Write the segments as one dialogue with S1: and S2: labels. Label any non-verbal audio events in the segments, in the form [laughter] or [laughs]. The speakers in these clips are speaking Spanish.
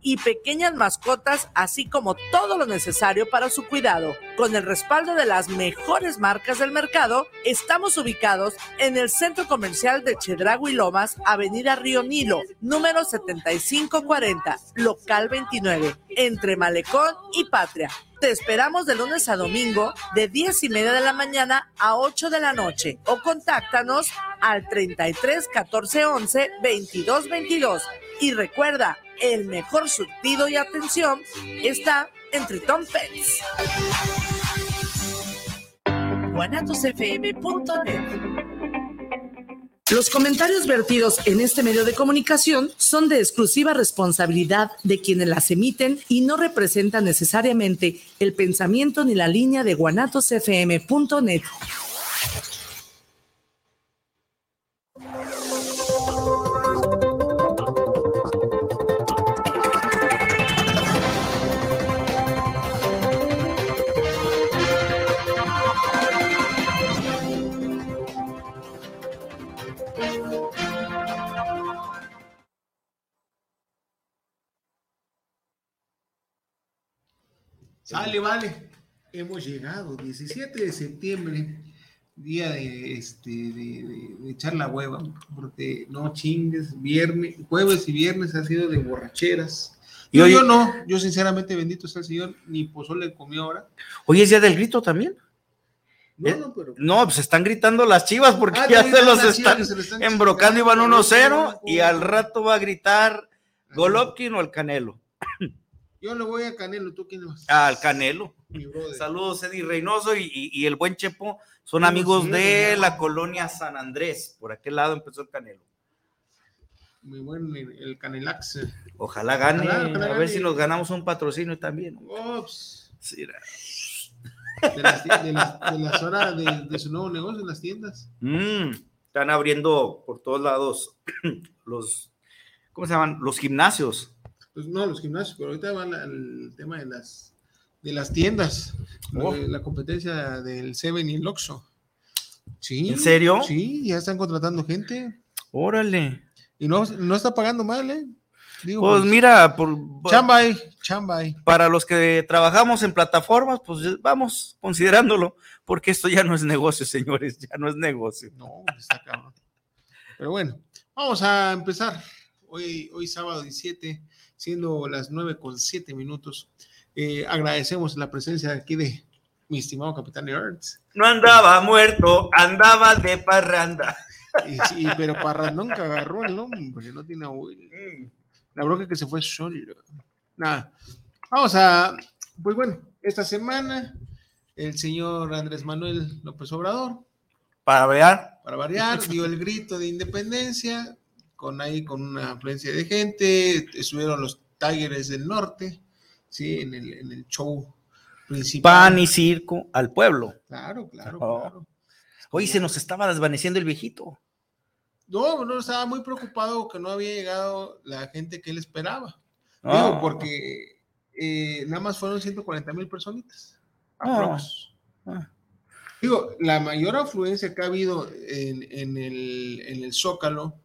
S1: y pequeñas mascotas, así como todo lo necesario para su cuidado. Con el respaldo de las mejores marcas del mercado, estamos ubicados en el Centro Comercial de Chedragui Lomas, Avenida Río Nilo, número 7540, local 29, entre Malecón y Patria. Te esperamos de lunes a domingo de 10 y media de la mañana a 8 de la noche o contáctanos al 33 14 11 22 22. Y recuerda, el mejor surtido y atención está en Tritón Pets. Los comentarios vertidos en este medio de comunicación son de exclusiva responsabilidad de quienes las emiten y no representan necesariamente el pensamiento ni la línea de guanatosfm.net.
S2: Sale, vale. Hemos llegado, 17 de septiembre, día de, este, de, echar la hueva, porque no chingues, viernes, jueves y viernes ha sido de borracheras. Yo, yo no, yo sinceramente, bendito sea el Señor, ni pozole comió ahora.
S3: Hoy es día del grito también. No, eh, no, pero... no, pues están gritando las chivas porque ah, ya se los están, embrocando y van 1-0 y al rato va a gritar Golovkin o el Canelo. [clears throat]
S2: Yo le voy a Canelo, ¿tú quién vas?
S3: Al Canelo. Saludos, Eddie Reynoso y, el buen Chepo son amigos de la colonia San Andrés. Por aquel lado empezó el Canelo.
S2: Muy bueno, el Canelax.
S3: Ojalá gane. a ver si nos ganamos un patrocinio también.
S2: Ops. de, las, horas de, su nuevo negocio en las tiendas.
S3: Mm, están abriendo por todos lados [clears throat] los, ¿cómo se llaman? Los gimnasios
S2: pues no los gimnasios, pero ahorita va el tema de las de las tiendas, oh. la competencia del Seven y el Oxxo.
S3: Sí. ¿En serio?
S2: Sí, ya están contratando gente.
S3: Órale.
S2: Y no, no está pagando mal, ¿eh?
S3: Digo, pues, pues, mira, por,
S2: chambay, chambay.
S3: Para los que trabajamos en plataformas, pues vamos considerándolo, porque esto ya no es negocio, [laughs] señores, ya no es negocio.
S2: No, está cabrón. Pero bueno, vamos a empezar. Hoy, hoy sábado 17 siendo las 9 con 7 minutos. Eh, agradecemos la presencia aquí de mi estimado capitán Ertz.
S3: No andaba muerto, andaba de parranda.
S2: Sí, pero parrandón nunca agarró el porque no tiene. La broca que se fue solo. Nada. Vamos a, pues bueno, esta semana el señor Andrés Manuel López Obrador.
S3: Para variar.
S2: Para variar, dio el grito de independencia, con ahí con una afluencia de gente, estuvieron los Tigers del Norte, ¿sí? En el, en el show principal.
S3: Pan y circo al pueblo.
S2: Claro, claro, oh. claro.
S3: Hoy se nos estaba desvaneciendo el viejito.
S2: No, no, estaba muy preocupado que no había llegado la gente que él esperaba. Digo, ah. porque eh, nada más fueron 140 mil personitas. Ah. Digo, la mayor afluencia que ha habido en, en, el, en el Zócalo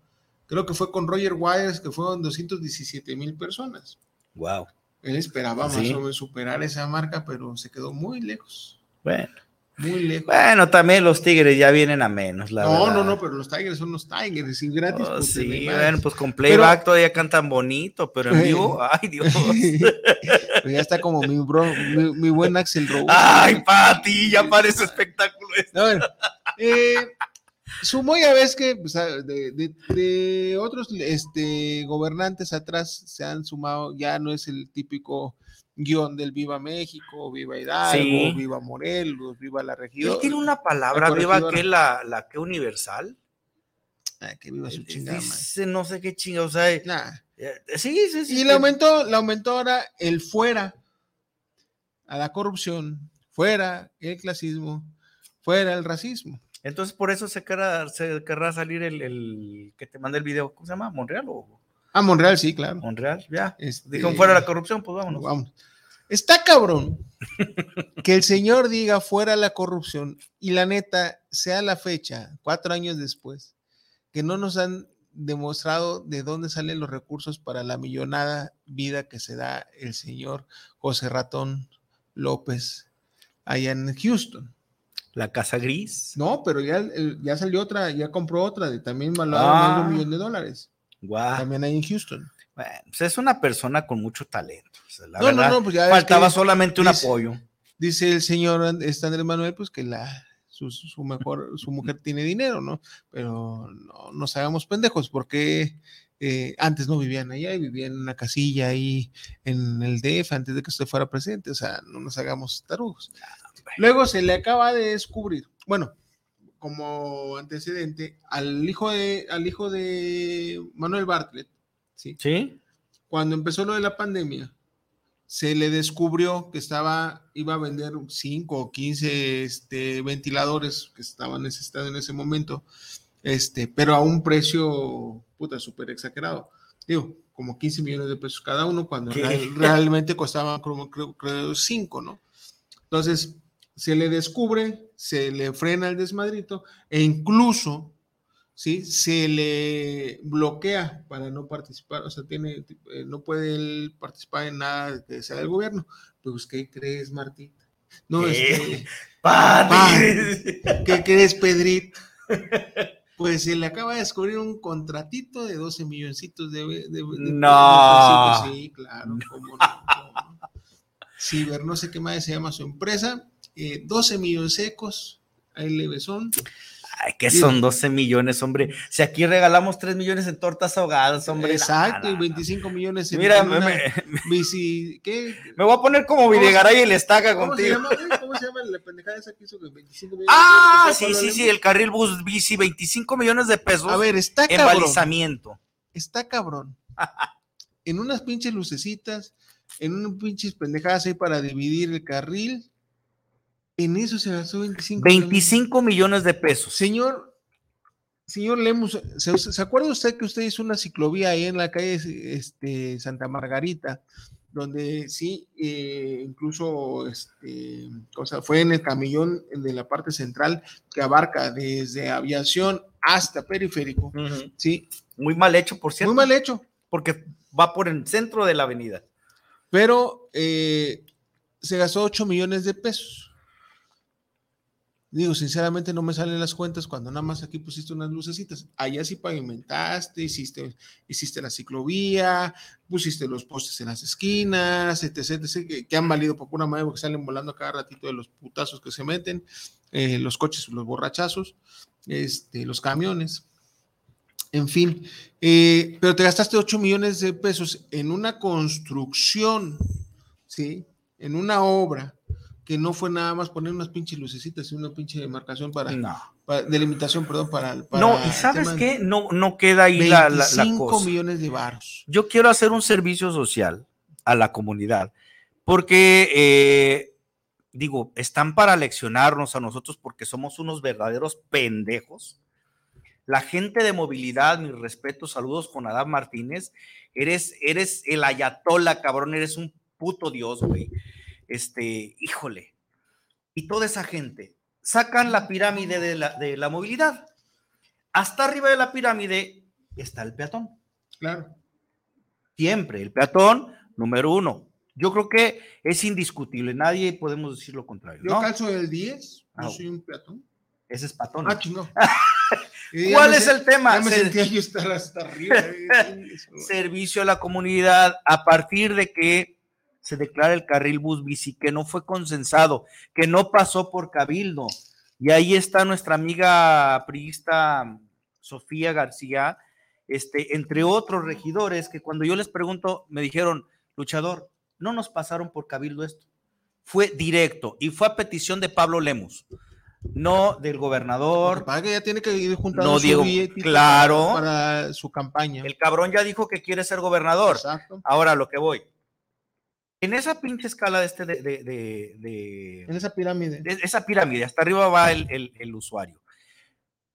S2: Creo que fue con Roger Wires, que fueron 217 mil personas.
S3: Wow.
S2: Él esperaba más o menos superar esa marca, pero se quedó muy lejos.
S3: Bueno. Muy lejos. Bueno, también los Tigres ya vienen a menos, la
S2: No, no, no, pero los Tigres son los Tigres y gratis.
S3: Oh, sí, bueno, pues con playback todavía cantan bonito, pero en vivo, [laughs] ay Dios.
S2: ya está como mi bro, mi, buen Axel Rose.
S3: Ay, Pati, ya parece espectáculo esto.
S2: bueno, eh, Sumó ya ves que pues, de, otros este, gobernantes atrás se han sumado, ya no es el típico guion del Viva México, Viva Hidalgo, Viva Morelos, Viva la región.
S3: tiene una palabra, Viva, que la, la que universal.
S2: Ah, que viva su chingada.
S3: no sé qué chingada, o sea, eh, sí, sí, sí.
S2: Y le aumentó, le aumentó ahora el fuera a la corrupción, fuera el clasismo, fuera el racismo.
S3: Entonces, por eso se querrá, se querrá salir el, que te manda el video. ¿Cómo se llama? ¿Monreal o?
S2: Ah, Monreal, sí, claro.
S3: Monreal, ya. Este, Dijo fuera la corrupción, pues vámonos. Vamos.
S2: Está cabrón [laughs] que el señor diga fuera la corrupción y la neta sea la fecha, cuatro años después, que no nos han demostrado de dónde salen los recursos para la millonada vida que se da el señor José Ratón López allá en Houston.
S3: La Casa Gris.
S2: No, pero ya, ya salió otra, ya compró otra de también valorada ah. de un millón de dólares. También ahí en Houston.
S3: Bueno, pues es una persona con mucho talento. no, no, no, pues ya faltaba solamente un apoyo.
S2: Dice el señor Andrés Manuel, pues que la, su, mejor, su mujer tiene dinero, ¿no? Pero no nos hagamos pendejos, porque eh, antes no vivían allá, vivían en una casilla ahí en el DF antes de que usted fuera presidente, o sea, no nos hagamos tarugos. Luego se le acaba de descubrir, bueno, como antecedente, al hijo de, al hijo de Manuel Bartlett, ¿sí?
S3: Sí.
S2: Cuando empezó lo de la pandemia, se le descubrió que estaba, iba a vender 5 o 15 este, ventiladores que estaban necesitados en ese momento, este, pero a un precio, puta, súper exagerado. Digo, como 15 millones de pesos cada uno, cuando [laughs] realmente costaban, como creo, creo, 5, ¿no? Entonces, se le descubre, se le frena el desmadrito e incluso ¿sí? se le bloquea para no participar, o sea, tiene, eh, no puede participar en nada que sea del gobierno. Pues, ¿qué crees, Martín? No, ¿Qué? Este, [laughs] ¿Qué crees, Pedrito? [laughs] Pues se le acaba de descubrir un contratito de 12 milloncitos de, de,
S3: no.
S2: sí, claro, cómo no, Ciber, no sé qué más se llama su empresa, 12 eh, millones secos, ahí le son.
S3: Ay, que son 12 millones, hombre. Si aquí regalamos 3 millones en tortas ahogadas, hombre.
S2: Exacto, y 25 millones
S3: en Mira, me,
S2: bici, ¿qué?
S3: Me voy a poner como Videgaray y le estaca contigo.
S2: Se llama, ¿Cómo se llama la pendejada esa que hizo 25 millones?
S3: Ah, sí, sí, sí, el carril bus bici, 25 millones de pesos.
S2: A ver, está
S3: cabrón. En balizamiento.
S2: Está cabrón. [laughs] en unas pinches lucecitas, en unas pinches pendejadas ahí para dividir el carril en eso se gastó 25,
S3: 25 millones. de pesos.
S2: Señor, señor Lemus, ¿se, acuerda usted que usted hizo una ciclovía ahí en la calle este, Santa Margarita? Donde sí, eh, incluso este, fue en el camellón de la parte central que abarca desde aviación hasta periférico, sí.
S3: Muy mal hecho, por cierto.
S2: Muy mal hecho.
S3: Porque va por el centro de la avenida.
S2: Pero eh, se gastó 8 millones de pesos. Digo, sinceramente no me salen las cuentas cuando nada más aquí pusiste unas lucecitas. Allá sí pavimentaste, hiciste, hiciste la ciclovía, pusiste los postes en las esquinas, etc, etc, que, han valido por pura madre porque salen volando cada ratito de los putazos que se meten, eh, los coches, los borrachazos, este, los camiones. En fin, eh, pero te gastaste 8 millones de pesos en una construcción, ¿sí? En una obra que no fue nada más poner unas pinches lucecitas y una pinche demarcación para, delimitación, perdón, para,
S3: No, y sabes qué, no, no queda ahí la, la,
S2: millones de varos.
S3: Yo quiero hacer un servicio social a la comunidad, porque eh, digo, están para leccionarnos a nosotros porque somos unos verdaderos pendejos. La gente de movilidad, mis respetos, saludos con Adam Martínez, eres, eres el ayatola, cabrón, eres un puto dios, güey este, híjole, y toda esa gente sacan la pirámide de la, de la movilidad. Hasta arriba de la pirámide está el peatón.
S2: Claro.
S3: Siempre, el peatón, número uno. Yo creo que es indiscutible, nadie podemos decir lo contrario.
S2: Yo calzo el 10, no ah, soy un peatón.
S3: Ese es patón.
S2: Ah, chingón. [laughs]
S3: ¿Cuál es el tema?
S2: Ya me sentía yo estar hasta arriba.
S3: Eh, [laughs] Servicio a la comunidad a partir de que se declara el carril bus bici que no fue consensado, que no pasó por cabildo. Y ahí está nuestra amiga priista Sofía García, este, entre otros regidores que cuando yo les pregunto me dijeron, luchador, no nos pasaron por cabildo esto. Fue directo y fue a petición de Pablo Lemus, no del gobernador.
S2: Para que ya tiene que ir juntando
S3: no, Diego, claro,
S2: para, su campaña.
S3: El cabrón ya dijo que quiere ser gobernador. Exacto. Ahora lo que voy en esa pinche escala de este de, de,
S2: en esa pirámide.
S3: esa pirámide, hasta arriba va el, el, usuario.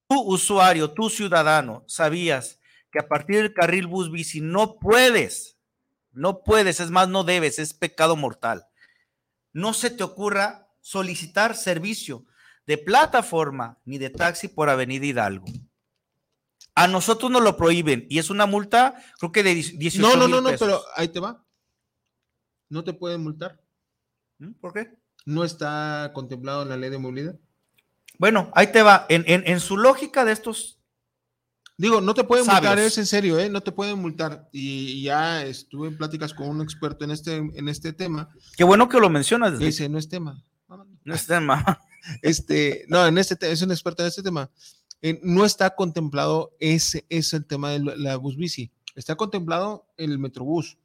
S3: Tu usuario, tu ciudadano, sabías que a partir del carril bus bici no puedes, no puedes, es más, no debes, es pecado mortal. No se te ocurra solicitar servicio de plataforma ni de taxi por Avenida Hidalgo. A nosotros nos lo prohíben y es una multa, creo que de 18
S2: No, no, no, no, pero ahí te va. No te pueden multar.
S3: ¿Mm? ¿Por qué?
S2: No está contemplado en la ley de movilidad.
S3: Bueno, ahí te va. En, su lógica de estos.
S2: Digo, no te pueden multar, es en serio, ¿eh? No te pueden multar. Y, ya estuve en pláticas con un experto en este, en este tema.
S3: Qué bueno que lo mencionas.
S2: Dice, no es tema.
S3: No es tema. [laughs]
S2: Este, no, en este es un experto en este tema. Eh, no está contemplado ese, es el tema de la bus bici. Está contemplado el metrobús.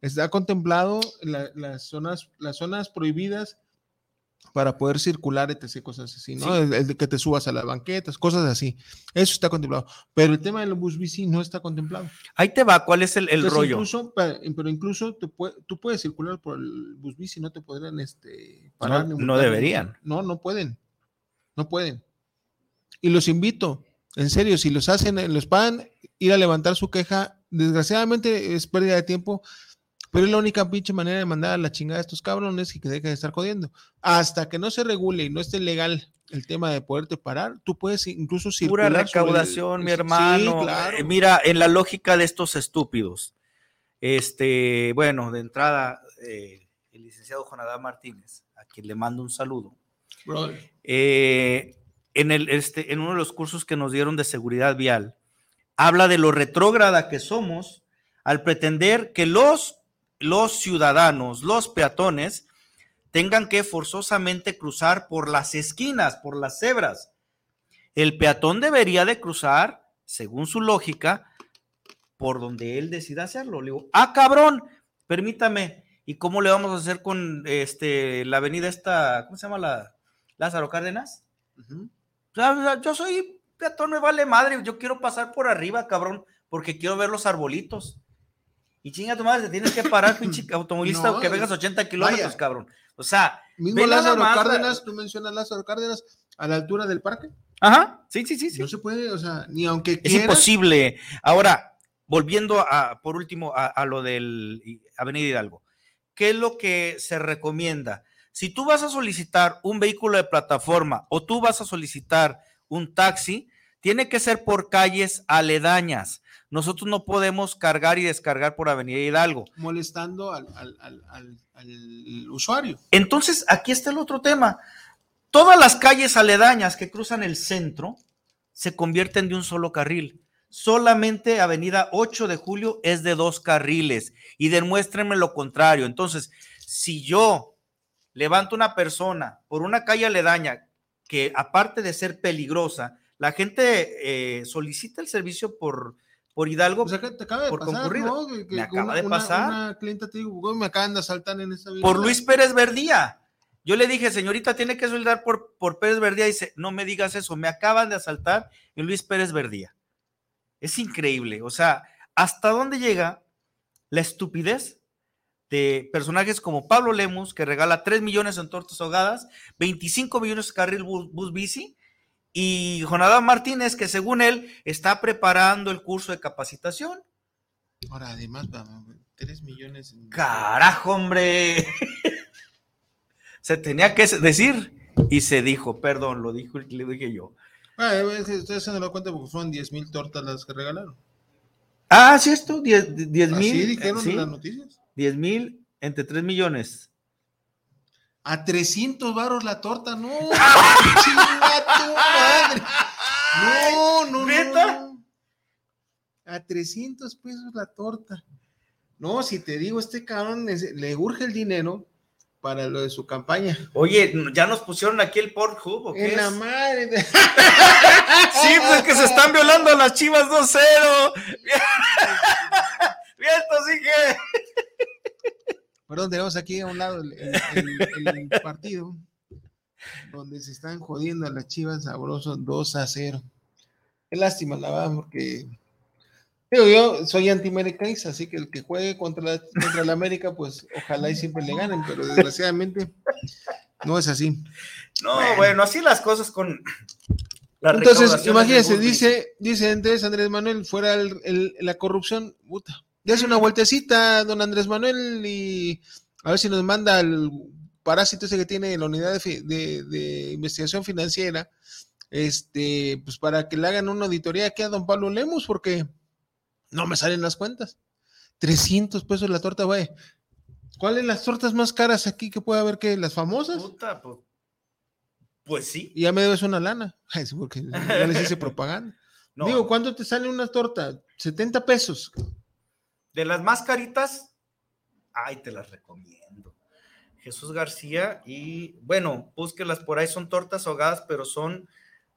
S2: Está contemplado las, zonas, las zonas prohibidas para poder circular, etc., cosas así, ¿no? El, de que te subas a las banquetas, cosas así. Eso está contemplado. Pero el tema del bus bici no está contemplado.
S3: Ahí te va, ¿cuál es el, rollo?
S2: Incluso, pero incluso tú puedes circular por el bus bici, no te podrán este, parar.
S3: No, no deberían.
S2: No, no pueden. No pueden. Y los invito, en serio, si los hacen, los pagan, ir a levantar su queja. Desgraciadamente es pérdida de tiempo pero es la única pinche manera de mandar a la chingada a estos cabrones y que dejen de estar jodiendo. Hasta que no se regule y no esté legal el tema de poderte parar, tú puedes incluso
S3: circular. Pura recaudación, mi hermano. Eh, mira, en la lógica de estos estúpidos, este, bueno, de entrada, eh, el licenciado Jonadá Martínez, a quien le mando un saludo. Eh, en, el, este, en uno de los cursos que nos dieron de seguridad vial, habla de lo retrógrada que somos al pretender que los los ciudadanos, los peatones, tengan que forzosamente cruzar por las esquinas, por las cebras. El peatón debería de cruzar, según su lógica, por donde él decida hacerlo. Le digo, ah, cabrón, permítame. ¿Y cómo le vamos a hacer con este la avenida esta, ¿cómo se llama la Lázaro Cárdenas? yo soy peatón, me vale madre, yo quiero pasar por arriba, cabrón, porque quiero ver los arbolitos. Y chinga tu madre, te tienes que parar, pinche [clears throat] automovilista, que vengas 80 kilómetros, cabrón. O sea,
S2: mismo Lázaro Cárdenas, tú mencionas Lázaro Cárdenas, a la altura del parque.
S3: Ajá, sí, sí, sí.
S2: No se puede, o sea, ni aunque
S3: Es imposible. Ahora, volviendo a, por último, a, a lo del Avenida Hidalgo, ¿qué es lo que se recomienda? Si tú vas a solicitar un vehículo de plataforma o tú vas a solicitar un taxi, tiene que ser por calles aledañas nosotros no podemos cargar y descargar por Avenida Hidalgo.
S2: Molestando al, usuario.
S3: Entonces, aquí está el otro tema. Todas las calles aledañas que cruzan el centro se convierten de un solo carril. Solamente Avenida 8 de Julio es de dos carriles y demuéstrenme lo contrario. Entonces, si yo levanto una persona por una calle aledaña que aparte de ser peligrosa, la gente eh, solicita el servicio por por Hidalgo.
S2: te acaba de por pasar, ¿no?
S3: me acaba de pasar.
S2: Una, clienta te digo, me acaban de asaltar en esta
S3: vida. Por Luis Pérez Verdía. Yo le dije, señorita, tiene que solidar por, por Pérez Verdía. Y dice, no me digas eso, me acaban de asaltar en Luis Pérez Verdía. Es increíble. O sea, ¿hasta dónde llega la estupidez de personajes como Pablo Lemus, que regala 3 millones en tortas ahogadas, 25 millones en carril bus bici, y Jonadá Martínez, que según él está preparando el curso de capacitación.
S2: Ahora, además, 3 millones.
S3: Carajo, hombre. [laughs] se tenía que decir y se dijo, perdón, lo dijo, le dije yo.
S2: Ah, ustedes se dan cuenta porque fueron 10 mil tortas las que regalaron.
S3: Ah, sí, esto, 10 mil. Sí,
S2: dijeron en las noticias.
S3: 10 mil entre 3 millones.
S2: A 300 varos la torta, no. [laughs] chinga tu madre. No, no, no, A 300 pesos la torta. No, si te digo, este cabrón le urge el dinero para lo de su campaña.
S3: Oye, ya nos pusieron aquí el Pornhub, ¿o qué
S2: En la madre. [laughs]
S3: sí, pues que se están violando las chivas 2-0. Viento, sigue.
S2: Perdón, tenemos aquí a un lado el, [laughs] partido donde se están jodiendo a las chivas sabrosos 2 a 0. Qué lástima, la verdad, porque digo, yo soy anti-americanista, así que el que juegue contra la, contra la América, pues ojalá y siempre le ganen, pero desgraciadamente no es así.
S3: No, bueno, así las cosas con.
S2: Entonces, imagínense, dice, dice Andrés, Andrés Manuel, fuera la corrupción, puta, Dese una vueltecita, don Andrés Manuel, y a ver si nos manda el parásito ese que tiene la unidad de, investigación financiera este, pues para que le hagan una auditoría aquí a don Pablo Lemos, porque no me salen las cuentas. 300 pesos la torta, güey. ¿Cuáles las tortas más caras aquí que puede haber que las famosas?
S3: Puta, pues, pues sí.
S2: Y ya me debes una lana. [laughs] porque ya les hice propaganda. [laughs] Digo, ¿cuánto te sale una torta? 70 pesos.
S3: De las más caritas, ay, te las recomiendo. Jesús García y bueno, búsquelas por ahí, son tortas ahogadas, pero son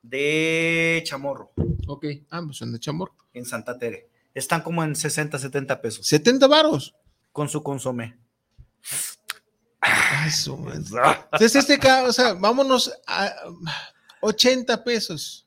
S3: de chamorro.
S2: Ok, ambos pues son de chamorro.
S3: En Santa Tere. Están como en 60, 70 pesos.
S2: 70 varos.
S3: Con su consomé.
S2: Eso, Entonces, este o sea, vámonos a 80 pesos.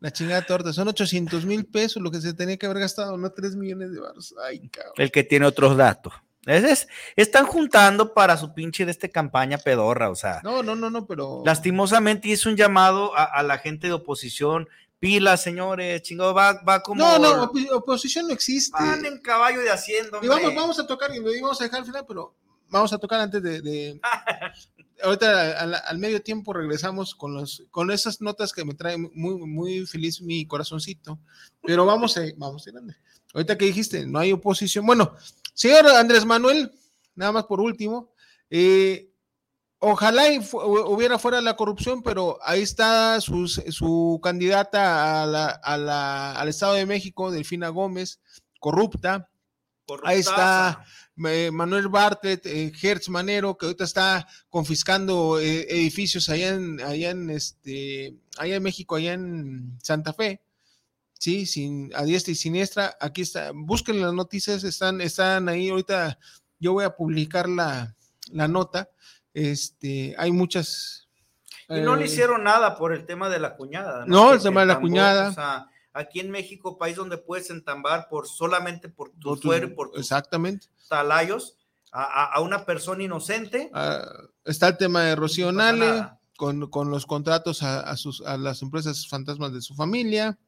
S2: La chingada torta, son 800 mil pesos lo que se tenía que haber gastado, no 3 millones de baros. Ay, cabrón.
S3: El que tiene otros datos. Es, están juntando para su pinche de esta campaña pedorra, o sea.
S2: No, no, no, no, pero.
S3: Lastimosamente hizo un llamado a, la gente de oposición. Pila, señores, chingado, va, va como.
S2: No, no, oposición no existe.
S3: Van en caballo de haciendo.
S2: Y vamos, vamos a tocar, y lo vamos a dejar al final, pero vamos a tocar antes de. [laughs] ahorita al, medio tiempo regresamos con, los, con esas notas que me traen muy, muy feliz mi corazoncito. Pero vamos a, vamos a ir. Ahorita que dijiste, no hay oposición. Bueno, Señor Andrés Manuel, nada más por último, eh, ojalá hubiera fuera la corrupción, pero ahí está su, candidata al Estado de México, Delfina Gómez, corrupta. Ahí está eh, Manuel Bartlett, eh, Hertz Manero, que ahorita está confiscando edificios allá en, allá en este, allá en México, allá en Santa Fe sí, sin, a diestra y siniestra. Aquí está, busquen las noticias, están, están ahí. Ahorita yo voy a publicar la, nota. Este, hay muchas.
S3: Y no le eh, hicieron nada por el tema de la cuñada.
S2: No, el tema de la cuñada.
S3: O sea, aquí en México, país donde puedes entambar por solamente por tu suero y por tus
S2: exactamente.
S3: talayos a, una persona inocente.
S2: Ah, está el tema de Rocío Nale, con, con, los contratos a, sus, a las empresas fantasmas de su familia.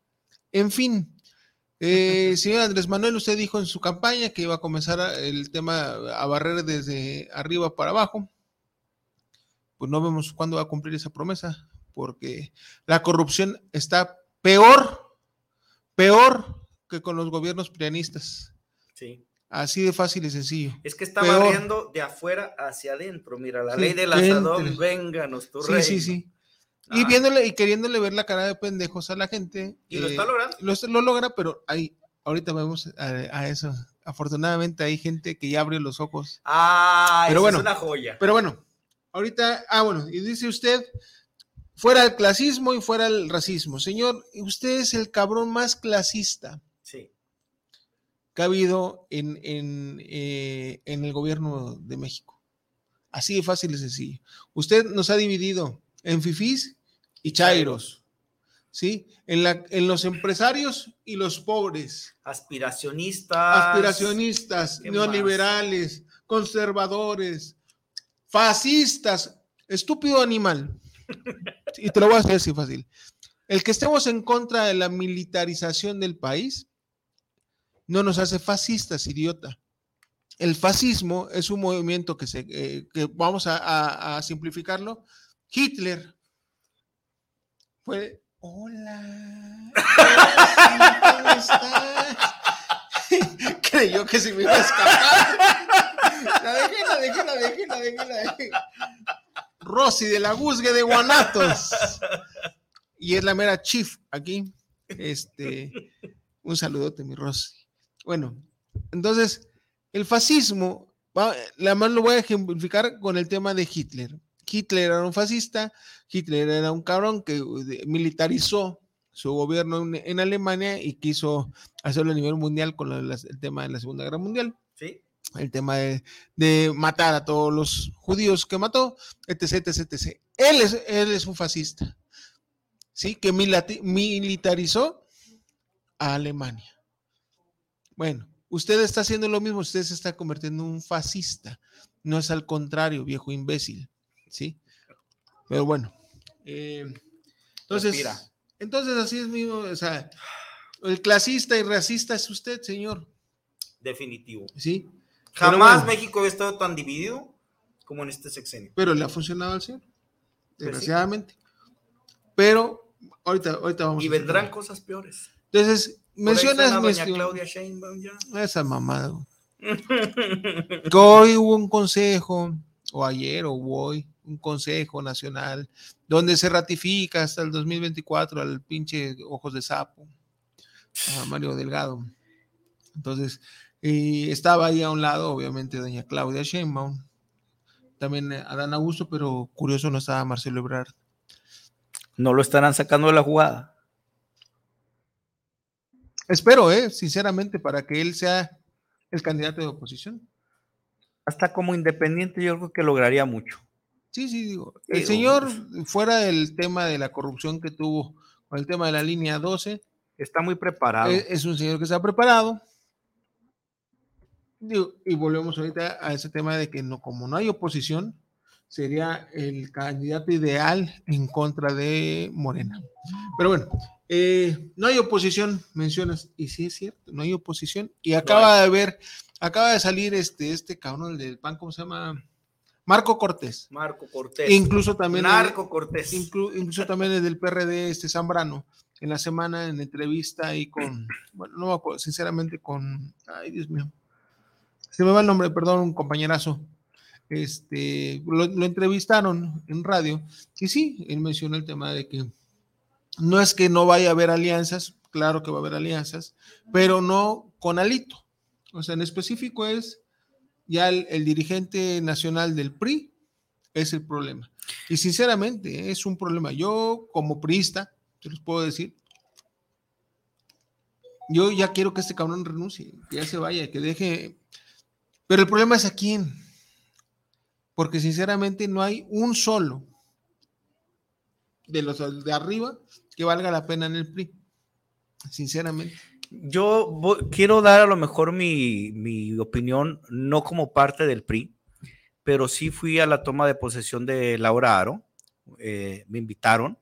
S2: En fin, [laughs] eh, señor Andrés Manuel, usted dijo en su campaña que iba a comenzar el tema a barrer desde arriba para abajo. Pues no vemos cuándo va a cumplir esa promesa, porque la corrupción está peor, peor que con los gobiernos prianistas.
S3: Sí.
S2: Así de fácil y sencillo.
S3: Es que está barriendo de afuera hacia adentro. Mira, la ley del asadón, vénganos, tu
S2: sí, Sí, sí. Y viéndole y queriéndole ver la cara de pendejos a la gente.
S3: Y lo está eh, logrando.
S2: Lo, logra, pero ahí, ahorita vemos a, eso. Afortunadamente hay gente que ya abre los ojos.
S3: Ah, pero bueno, es una joya.
S2: Pero bueno, ahorita, ah, bueno, y dice usted, fuera el clasismo y fuera el racismo. Señor, usted es el cabrón más clasista.
S3: Sí.
S2: Que ha habido en, en, eh, en el gobierno de México. Así de fácil y sencillo. Usted nos ha dividido en fifís y chairos, ¿sí? En, la, en los empresarios y los pobres.
S3: Aspiracionistas.
S2: Aspiracionistas, neoliberales, conservadores, fascistas, estúpido animal. Y te lo voy a decir así fácil. El que estemos en contra de la militarización del país no nos hace fascistas, idiota. El fascismo es un movimiento que, se, eh, que vamos a simplificarlo, Hitler fue, hola, ¿cómo estás? [laughs] Creyó que se me iba a escapar. La dejé, la dejé, la dejé, la dejé, la dejé. Rosy de la Guzgue de Guanatos. Y es la mera chief aquí. Este, un saludote, mi Rosy. Bueno, entonces, el fascismo, la más lo voy a ejemplificar con el tema de Hitler. Hitler era un fascista, Hitler era un cabrón que militarizó su gobierno en, Alemania y quiso hacerlo a nivel mundial con el tema de la Segunda Guerra Mundial. El tema de, matar a todos los judíos que mató, etc, etc, etc. Él es, él es un fascista, ¿sí? Que militarizó a Alemania. Bueno, usted está haciendo lo mismo, usted se está convirtiendo en un fascista. No es al contrario, viejo imbécil. ¿sí? Pero bueno. Eh, entonces, entonces así es mismo, o sea, el clasista y racista es usted, señor.
S3: Definitivo.
S2: Sí.
S3: Jamás México había estado tan dividido como en este sexenio.
S2: Pero le ha funcionado al señor, pues desgraciadamente. Pero ahorita, ahorita vamos.
S3: Y vendrán cosas peores.
S2: Entonces, mencionas.
S3: Claudia Sheinbaum ya.
S2: Esa mamada. [laughs] que hoy hubo un consejo, o ayer o hoy, un consejo nacional, donde se ratifica hasta el 2024 al pinche ojos de sapo, a Mario Delgado. Entonces, y estaba ahí a un lado, obviamente, doña Claudia Sheinbaum, también Adán Augusto, pero curioso no estaba Marcelo Ebrard.
S3: ¿No lo estarán sacando de la jugada?
S2: Espero, eh, sinceramente, para que él sea el candidato de oposición.
S3: Hasta como independiente yo creo que lograría mucho.
S2: Sí, sí, digo. El señor, fuera del tema de la corrupción que tuvo con el tema de la línea 12,
S3: está muy preparado.
S2: Es, es un señor que está preparado. Y volvemos ahorita a ese tema de que no, como no hay oposición, sería el candidato ideal en contra de Morena. Pero bueno, eh, no hay oposición, mencionas, y sí es cierto, no hay oposición. Y acaba de ver, acaba de salir este, este cabrón del PAN, ¿cómo se llama? Marco Cortés.
S3: Marco Cortés.
S2: Incluso también.
S3: Marco Cortés.
S2: incluso también el PRD, este Zambrano, en la semana en entrevista y con, bueno, no me acuerdo, sinceramente con, ay Dios mío, se me va el nombre, perdón, un compañerazo este, lo, entrevistaron en radio y sí, él mencionó el tema de que no es que no vaya a haber alianzas, claro que va a haber alianzas, pero no con Alito. O sea, en específico es ya el, dirigente nacional del PRI es el problema. Y sinceramente es un problema. Yo como priista, te los puedo decir, yo ya quiero que este cabrón renuncie, que ya se vaya, que deje... Pero el problema es a quién. Porque sinceramente no hay un solo de los de arriba que valga la pena en el PRI, sinceramente.
S3: Yo quiero dar a lo mejor mi, opinión, no como parte del PRI, pero sí fui a la toma de posesión de Laura Aro, eh, me invitaron,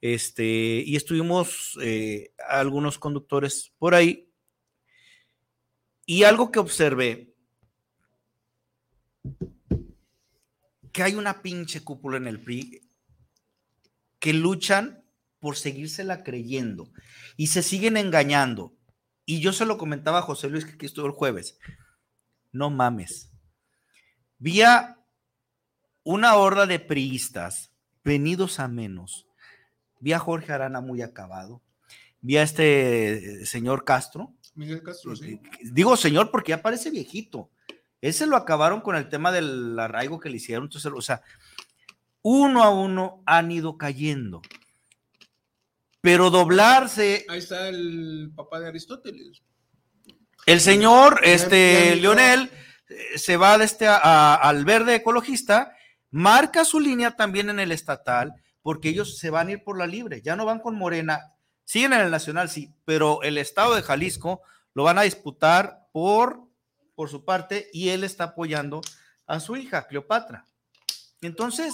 S3: este, y estuvimos eh, algunos conductores por ahí, y algo que observé, que hay una pinche cúpula en el PRI que luchan por seguírsela creyendo y se siguen engañando. Y yo se lo comentaba a José Luis que aquí estuvo el jueves. No mames. Vía una horda de priistas venidos a menos. Vi a Jorge Arana muy acabado. Vi a este señor Castro.
S2: Miguel Castro, sí.
S3: Digo señor porque ya parece viejito. Ese lo acabaron con el tema del arraigo que le hicieron. Entonces, o sea, uno a uno han ido cayendo. Pero doblarse.
S2: Ahí está el papá de Aristóteles.
S3: El señor, este, Leonel, eh, se va de este al verde ecologista, marca su línea también en el estatal, porque ellos se van a ir por la libre, ya no van con Morena, siguen en el nacional, sí, pero el estado de Jalisco lo van a disputar por por su parte y él está apoyando a su hija, Cleopatra. Entonces,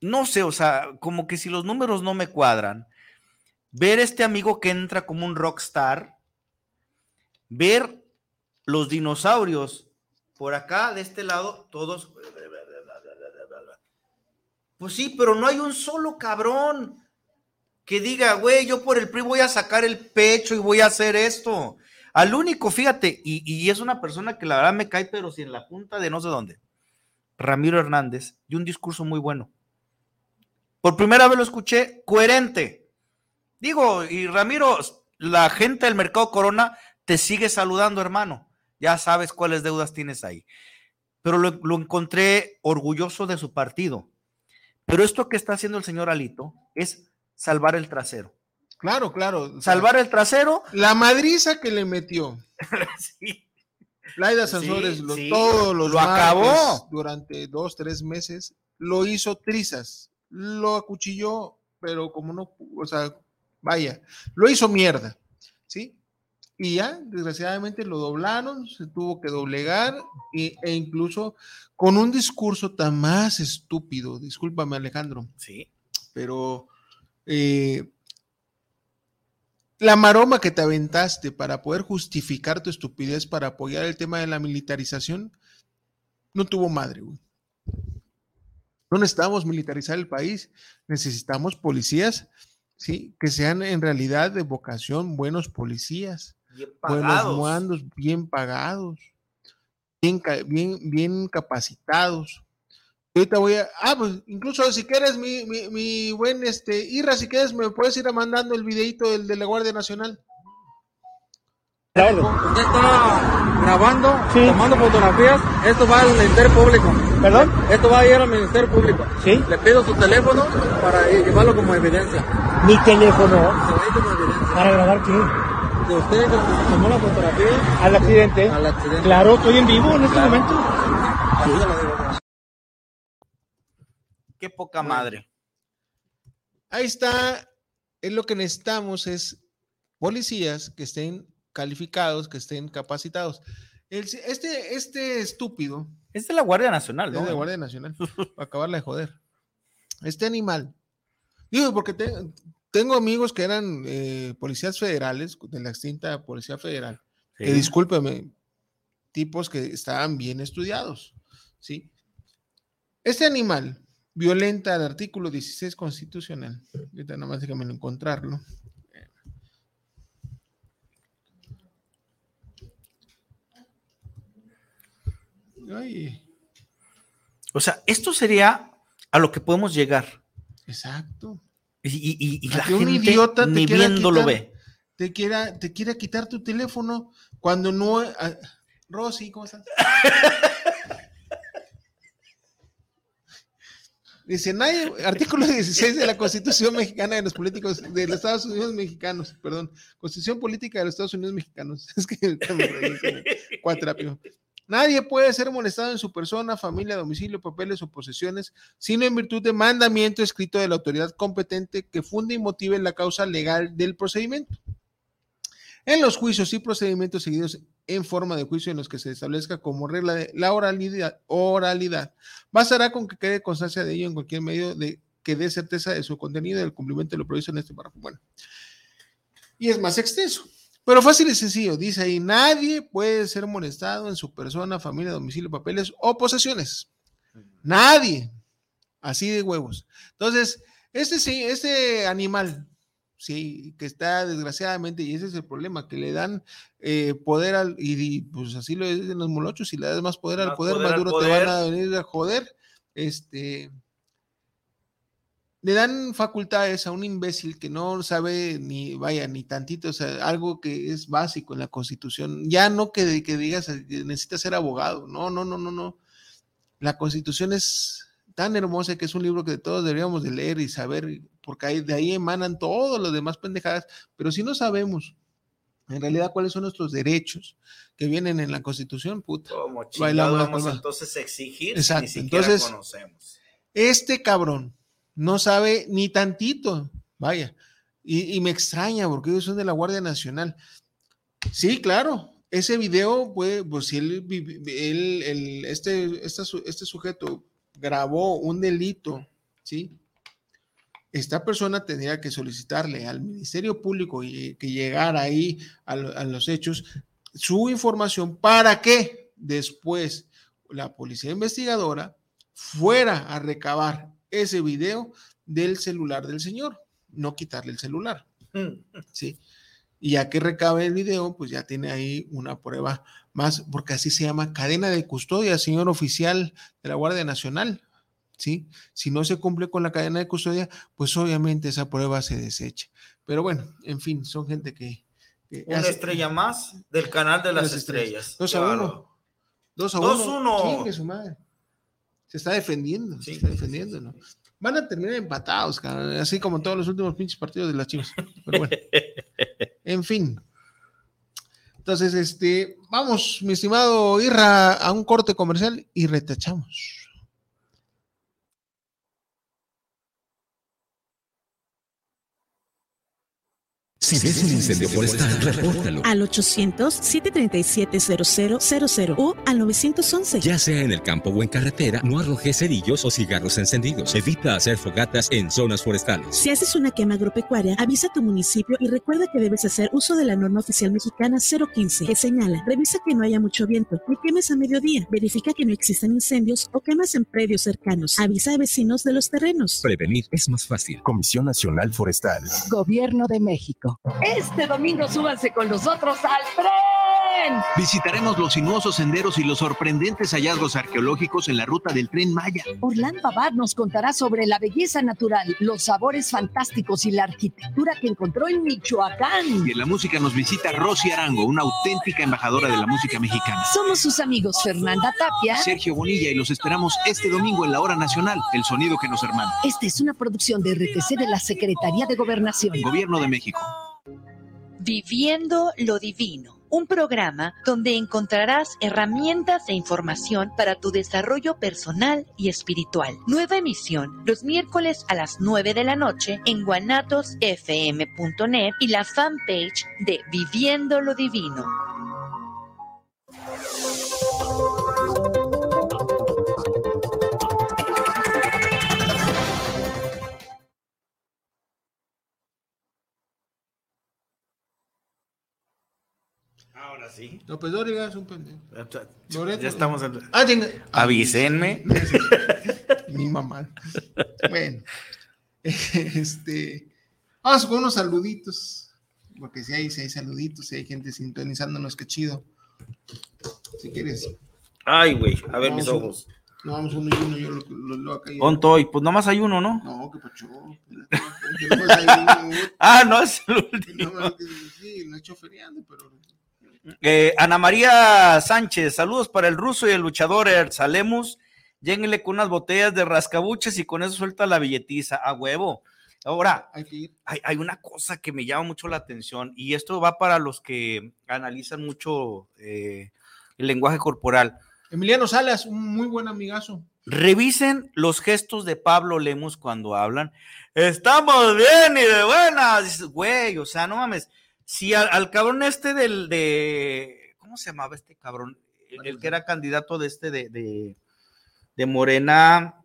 S3: no sé, o sea, como que si los números no me cuadran, ver este amigo que entra como un rockstar, ver los dinosaurios por acá, de este lado, todos... Pues sí, pero no hay un solo cabrón que diga, güey, yo por el PRI voy a sacar el pecho y voy a hacer esto. Al único, fíjate, y, es una persona que la verdad me cae, pero si en la punta de no sé dónde, Ramiro Hernández, y un discurso muy bueno. Por primera vez lo escuché coherente. Digo, y Ramiro, la gente del mercado Corona te sigue saludando, hermano. Ya sabes cuáles deudas tienes ahí. Pero lo, lo encontré orgulloso de su partido. Pero esto que está haciendo el señor Alito es salvar el trasero.
S2: Claro, claro.
S3: Salvar el trasero.
S2: La madriza que le metió. [laughs]
S3: sí.
S2: Laida Sansores, todos los
S3: lo acabó
S2: durante dos, tres meses, lo hizo trizas, lo acuchilló, pero como no, o sea, vaya, lo hizo mierda, ¿sí? Y ya, desgraciadamente, lo doblaron, se tuvo que doblegar e, e incluso con un discurso tan más estúpido, discúlpame Alejandro.
S3: Sí.
S2: Pero eh, la maroma que te aventaste para poder justificar tu estupidez para apoyar el tema de la militarización no tuvo madre, güey. No necesitamos militarizar el país, necesitamos policías, ¿sí? Que sean en realidad de vocación buenos policías, buenos mandos, bien pagados, bien, bien, bien capacitados. Ahorita voy a, ah, pues incluso si quieres, mi, mi, mi buen este, Irra, si quieres, me puedes ir mandando el videito del de la Guardia Nacional.
S4: Usted está grabando, tomando fotografías, esto va al Ministerio Público.
S5: ¿Perdón?
S4: Esto va a ir al Ministerio Público.
S5: Sí.
S4: Le pido su teléfono para llevarlo como evidencia.
S5: ¿Mi teléfono? ¿Para grabar qué?
S4: Que usted tomó la fotografía.
S5: ¿Al accidente?
S4: Al accidente.
S5: Claro, estoy en vivo en este momento.
S3: Qué poca madre.
S2: Ahí está, es lo que necesitamos, es policías que estén calificados, que estén capacitados. este, este estúpido.
S3: Es de la Guardia Nacional, ¿no?
S2: Es de la Guardia Nacional, [laughs] para acabarla de joder. Este animal. Digo, porque tengo amigos que eran eh, policías federales, de la extinta Policía Federal, que discúlpeme, tipos que estaban bien estudiados, ¿sí? Este animal violenta el artículo 16 constitucional. Ahorita nada más déjame encontrarlo.
S3: O sea, esto sería a lo que podemos llegar.
S2: Exacto.
S3: Y, la gente un idiota ni viendo lo ve.
S2: Te quiera, te quiera quitar tu teléfono cuando no. Ah, Rosy, ¿cómo estás? [laughs] Dice, nadie, artículo 16 de la Constitución Mexicana de los Políticos de los Estados Unidos Mexicanos, perdón, Constitución Política de los Estados Unidos Mexicanos. [laughs] Es que cuatro Nadie puede ser molestado en su persona, familia, domicilio, papeles o posesiones, sino en virtud de mandamiento escrito de la autoridad competente que funde y motive la causa legal del procedimiento. En los juicios y procedimientos seguidos en forma de juicio en los que se establezca como regla de la oralidad, oralidad bastará con que quede constancia de ello en cualquier medio de que dé certeza de su contenido y del cumplimiento de lo previsto en este párrafo. Bueno, y es más extenso. Pero fácil y sencillo, dice ahí, nadie puede ser molestado en su persona, familia, domicilio, papeles o posesiones. Nadie. Así de huevos. Entonces, este sí, este animal, sí, que está desgraciadamente, y ese es el problema, que le dan eh, poder al, y, pues así lo dicen los molochos, si le das más poder al poder, más duro te van a venir a joder. Este, le dan facultades a un imbécil que no sabe ni, vaya, ni tantito, o sea, algo que es básico en la constitución. Ya no que, que digas, necesitas ser abogado, no, no, no, no, no. La constitución es tan hermosa que es un libro que todos deberíamos de leer y saber, porque de ahí emanan todos los demás pendejadas, pero si no sabemos en realidad cuáles son nuestros derechos que vienen en la constitución, puta.
S3: Como vamos entonces a exigir
S2: Exacto. entonces, conocemos. Este cabrón no sabe ni tantito, vaya. Y, me extraña porque ellos son de la Guardia Nacional. Sí, claro, ese video, pues, pues si él, él, este, este, este sujeto grabó un delito, ¿sí? Esta persona tendría que solicitarle al Ministerio Público y que llegara ahí a, a los hechos su información para que después la policía investigadora fuera a recabar ese video del celular del señor, no quitarle el celular. ¿Sí? Y ya que recabe el video, pues ya tiene ahí una prueba más, porque así se llama cadena de custodia, señor oficial de la Guardia Nacional. ¿Sí? Si no se cumple con la cadena de custodia, pues obviamente esa prueba se desecha. Pero bueno, en fin, son gente que...
S3: Una estrella más del canal de las, estrellas.
S2: Dos a uno. Dos a uno. su madre se está defendiendo, se está defendiendo, ¿no? Van a terminar empatados, así como todos los últimos pinches partidos de las Chivas. Pero bueno, [laughs] en fin. Entonces, este, vamos, mi estimado Irra, a un corte comercial y retachamos.
S6: Si ves un incendio forestal, repórtalo.
S7: Al 800-737-0000 o al 911.
S6: Ya sea en el campo o en carretera, no arrojes cerillos o cigarros encendidos. Evita hacer fogatas en zonas forestales.
S7: Si haces una quema agropecuaria, avisa a tu municipio y recuerda que debes hacer uso de la norma oficial mexicana 015, que señala, revisa que no haya mucho viento, ni quemes a mediodía, verifica que no existan incendios o quemas en predios cercanos. Avisa a vecinos de los terrenos.
S6: Prevenir es más fácil. Comisión Nacional Forestal.
S8: Gobierno de México. Este domingo súbanse con nosotros al tren.
S9: Visitaremos los sinuosos senderos y los sorprendentes hallazgos arqueológicos en la ruta del tren Maya.
S8: Orlando Abad nos contará sobre la belleza natural, los sabores fantásticos y la arquitectura que encontró en Michoacán.
S9: Y en la música nos visita Rosy Arango, una auténtica embajadora de la música mexicana.
S8: Somos sus amigos Fernanda Tapia,
S9: Sergio Bonilla y los esperamos este domingo en la hora nacional, el sonido que nos hermana.
S8: Esta es una producción de RTC de la Secretaría de Gobernación.
S9: Gobierno de México.
S10: Viviendo lo Divino, un programa donde encontrarás herramientas e información para tu desarrollo personal y espiritual. Nueva emisión los miércoles a las 9 de la noche en guanatosfm.net y la fanpage de Viviendo lo Divino.
S3: Sí.
S2: López Dóriga es un pendejo.
S3: Ya estamos en...
S2: Ah.
S3: Avísenme.
S2: Mi mamá. Bueno. [laughs] Este. Vamos con unos saluditos. Porque si hay, si hay saluditos, si hay gente sintonizándonos, qué chido. Si quieres.
S3: Ay, güey. A ver mis ojos.
S2: No, vamos uno y uno, yo lo, lo, lo acá.
S3: Ontoy, pues nomás hay uno, ¿no?
S2: No, que pacho. [laughs]
S3: ah, no es el último.
S2: No, sí, lo he hecho feriando, pero.
S3: Eh, Ana María Sánchez, saludos para el ruso y el luchador Erzalemus. Lléguenle con unas botellas de rascabuches y con eso suelta la billetiza a huevo. Ahora, hay, hay, una cosa que me llama mucho la atención y esto va para los que analizan mucho eh, el lenguaje corporal.
S2: Emiliano Salas, un muy buen amigazo.
S3: Revisen los gestos de Pablo Lemus cuando hablan. Estamos bien y de buenas. Güey, o sea, no mames. Si al, al, cabrón este del de. ¿Cómo se llamaba este cabrón? El, el que era candidato de este de, de, de, Morena,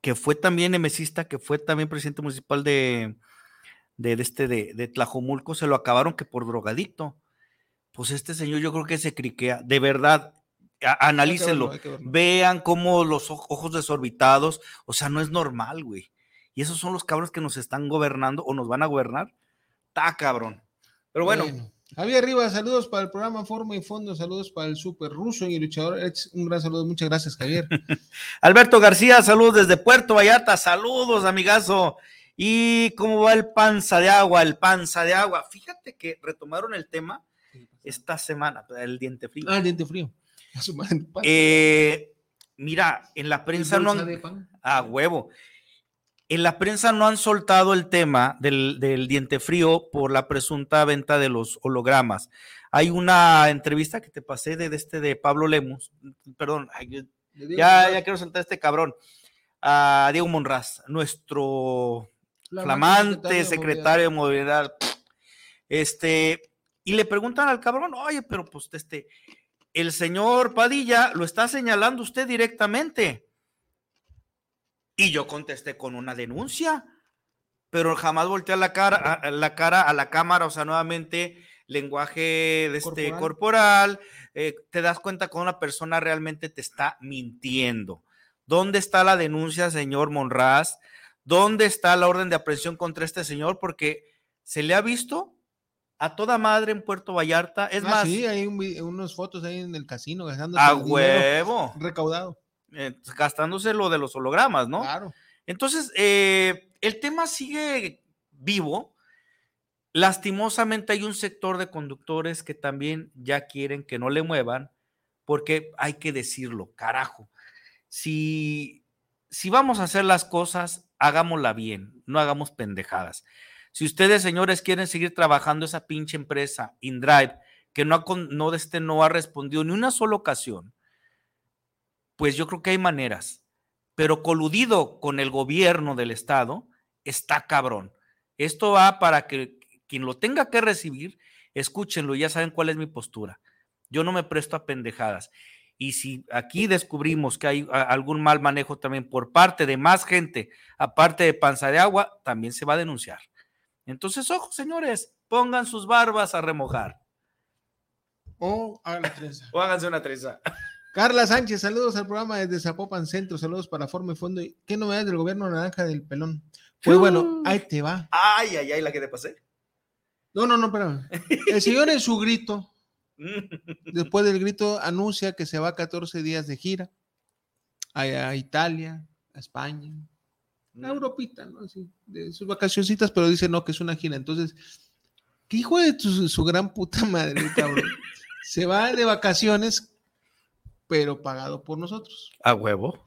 S3: que fue también emesista, que fue también presidente municipal de, de, este de, de Tlajomulco, se lo acabaron que por drogadicto. Pues este señor yo creo que se criquea. De verdad, a, analícenlo. Hay que verlo, hay que verlo. Vean cómo los ojos desorbitados, o sea, no es normal, güey. Y esos son los cabros que nos están gobernando o nos van a gobernar. Está cabrón. Pero bueno. bueno.
S2: Javier Rivas, saludos para el programa Forma y Fondo, saludos para el Super Ruso y el luchador. Un gran saludo, muchas gracias, Javier. [laughs]
S3: Alberto García, saludos desde Puerto Vallarta, saludos, amigazo. ¿Y cómo va el panza de agua? El panza de agua. Fíjate que retomaron el tema esta semana, el diente frío.
S2: Ah, el diente frío.
S3: Eh, mira, en la prensa no han. A huevo. En la prensa no han soltado el tema del, del, diente frío por la presunta venta de los hologramas. Hay una entrevista que te pasé de, de este de Pablo Lemus, perdón, ya, ya quiero sentar a este cabrón, a Diego Monraz, nuestro la flamante secretario de movilidad. Este, y le preguntan al cabrón, oye, pero pues este, el señor Padilla lo está señalando usted directamente. Y yo contesté con una denuncia, pero jamás volteé la cara, a, la cara a la cámara, o sea, nuevamente lenguaje de este corporal, corporal eh, te das cuenta que una persona realmente te está mintiendo. ¿Dónde está la denuncia, señor Monraz? ¿Dónde está la orden de aprehensión contra este señor? Porque se le ha visto a toda madre en Puerto Vallarta. Es
S2: ah,
S3: más.
S2: Sí, hay un, unas fotos ahí en el casino gastando
S3: a huevo
S2: recaudado
S3: eh, gastándose lo de los hologramas, ¿no?
S2: Claro.
S3: Entonces, eh, el tema sigue vivo. Lastimosamente hay un sector de conductores que también ya quieren que no le muevan, porque hay que decirlo, carajo. Si, si vamos a hacer las cosas, hagámosla bien, no hagamos pendejadas. Si ustedes, señores, quieren seguir trabajando esa pinche empresa, InDrive, que no, ha, no, este, no ha respondido ni una sola ocasión, pues yo creo que hay maneras, pero coludido con el gobierno del estado, está cabrón. Esto va para que quien lo tenga que recibir, escúchenlo, ya saben cuál es mi postura. Yo no me presto a pendejadas. Y si aquí descubrimos que hay algún mal manejo también por parte de más gente, aparte de panza de agua, también se va a denunciar. Entonces, ojo, señores, pongan sus barbas a remojar.
S2: O hagan la trenza.
S3: o háganse una trenza.
S2: Carla Sánchez, saludos al programa desde Zapopan Centro, saludos para Forma y Fondo. ¿Qué novedades del gobierno naranja del pelón? Pues bueno, ahí te va.
S3: Ay, ay, ay, la que te pasé.
S2: No, no, no, espérame. El señor en su grito, [laughs] después del grito, anuncia que se va 14 días de gira a, Italia, a España, a Europita, ¿no? Así, de sus vacacioncitas, pero dice no, que es una gira. Entonces, ¿qué hijo de su gran puta madre, cabrón? [laughs] se va de vacaciones, pero pagado por nosotros.
S3: A huevo.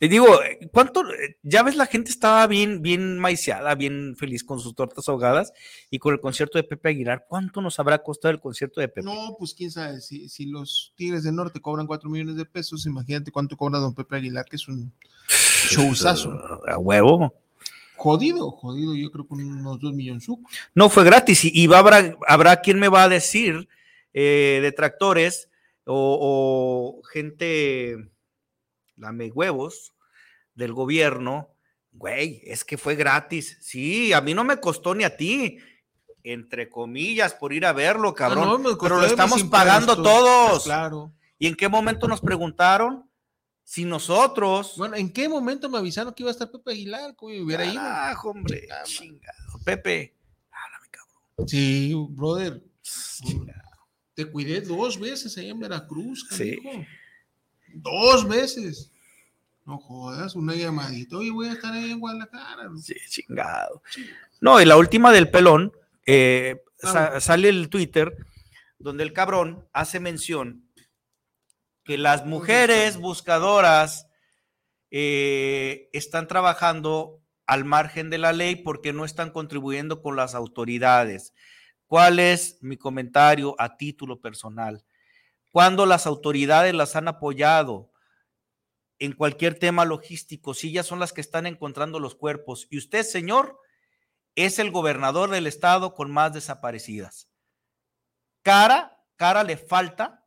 S3: Te digo, ¿cuánto? Ya ves, la gente estaba bien, bien maiciada, bien feliz con sus tortas ahogadas y con el concierto de Pepe Aguilar. ¿Cuánto nos habrá costado el concierto de Pepe?
S2: No, pues quién sabe, si, si los Tigres del Norte cobran 4 millones de pesos, imagínate cuánto cobra don Pepe Aguilar, que es un showzazo. [laughs]
S3: A huevo.
S2: Jodido, jodido, yo creo que unos 2 millones.
S3: No fue gratis y, va, habrá, habrá quien me va a decir, eh, detractores o, o gente lame huevos del gobierno, güey, es que fue gratis. Sí, a mí no me costó ni a ti, entre comillas, por ir a verlo, cabrón. pero lo estamos pagando todos.
S2: claro.
S3: ¿Y en qué momento nos preguntaron? Si nosotros.
S2: Bueno, ¿en qué momento me avisaron que iba a estar Pepe Aguilar? ¿Cómo hubiera ido?
S3: Ah, hombre, chingado. Pepe, háblame, cabrón.
S2: Sí, brother. Te cuidé dos veces ahí en Veracruz, Sí. Dos veces. No jodas, una llamadita. y voy a estar ahí en Guadalajara.
S3: Sí, chingado. No, y la última del pelón, eh, ah. sale el Twitter donde el cabrón hace mención que las mujeres buscadoras eh, están trabajando al margen de la ley porque no están contribuyendo con las autoridades. ¿Cuál es mi comentario a título personal? Cuando las autoridades las han apoyado en cualquier tema logístico, si ellas son las que están encontrando los cuerpos, y usted, señor, es el gobernador del estado con más desaparecidas. Cara, cara le falta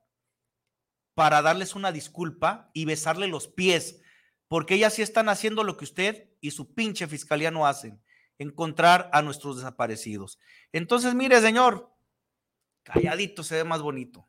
S3: para darles una disculpa y besarle los pies, porque ellas sí están haciendo lo que usted y su pinche fiscalía no hacen, encontrar a nuestros desaparecidos. Entonces, mire, señor, calladito se ve más bonito.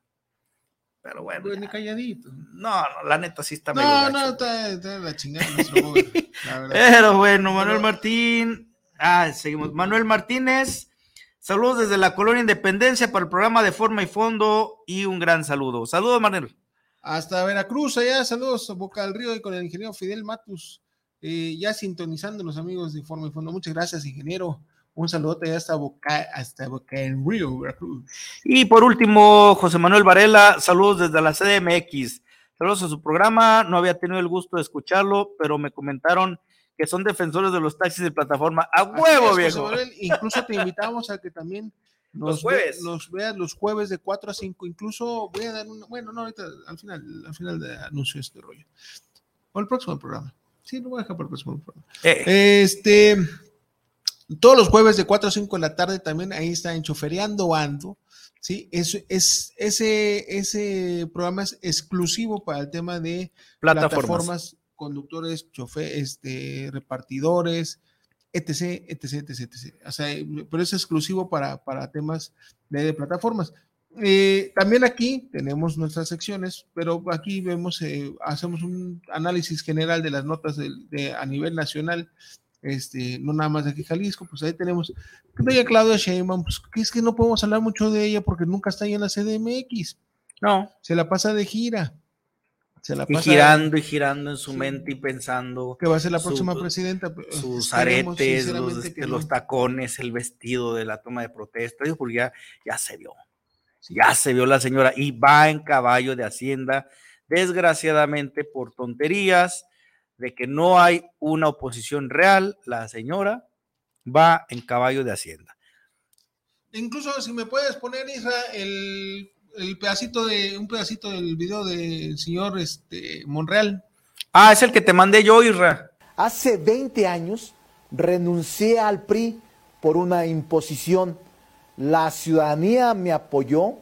S3: Pero bueno.
S2: Pues ni calladito.
S3: No, no, la neta sí está
S2: No, no, está, está, la chingada. [laughs]
S3: la Pero bueno, Manuel Martín. Ah, seguimos. Manuel Martínez. Saludos desde la colonia Independencia para el programa de Forma y Fondo y un gran saludo. Saludos, Manuel.
S2: Hasta Veracruz, allá, saludos, Boca del Río y con el ingeniero Fidel Matus, eh, ya sintonizando los amigos de Forma y Fondo. Muchas gracias, ingeniero. Un saludote hasta Boca, hasta Boca en Río, Veracruz.
S3: Y por último, José Manuel Varela, saludos desde la CDMX. Saludos a su programa. No había tenido el gusto de escucharlo, pero me comentaron que son defensores de los taxis de plataforma. ¡A huevo, viejo!
S2: incluso te invitamos a que también [laughs] nos, jueves. los veas los jueves de 4 a 5. Incluso voy a dar un. Bueno, no, ahorita al final, al final de anuncio este rollo. O el próximo programa. Sí, lo voy a dejar para el próximo programa. Eh. Este. Todos los jueves de 4 a 5 de la tarde también ahí está en Chofereando Ando. ¿sí? Es, es, ese, ese programa es exclusivo para el tema de plataformas, conductores, chofer, este, repartidores, etc, etc, etc, etc. O sea, pero es exclusivo para, para temas de, plataformas. Eh, también aquí tenemos nuestras secciones, pero aquí vemos, eh, hacemos un análisis general de las notas de, a nivel nacional este, no nada más de aquí Jalisco, pues ahí tenemos bella Claudia Sheinbaum, pues que es que no podemos hablar mucho de ella porque nunca está ahí en la CDMX.
S3: No.
S2: Se la pasa de gira.
S3: Se la pasa y girando y girando en su mente y pensando
S2: que va a ser la próxima presidenta.
S3: Pues, sus aretes, los, tacones, el vestido de la toma de protesta, porque ya, ya se vio. Ya se vio la señora y va en caballo de Hacienda, desgraciadamente por tonterías, de que no hay una oposición real, la señora va en caballo de Hacienda.
S2: Incluso si me puedes poner, Isra, el, pedacito de, un pedacito del video del señor este, Monreal.
S3: Ah, es el que te mandé yo, Isra.
S11: Hace 20 años renuncié al PRI por una imposición La ciudadanía me apoyó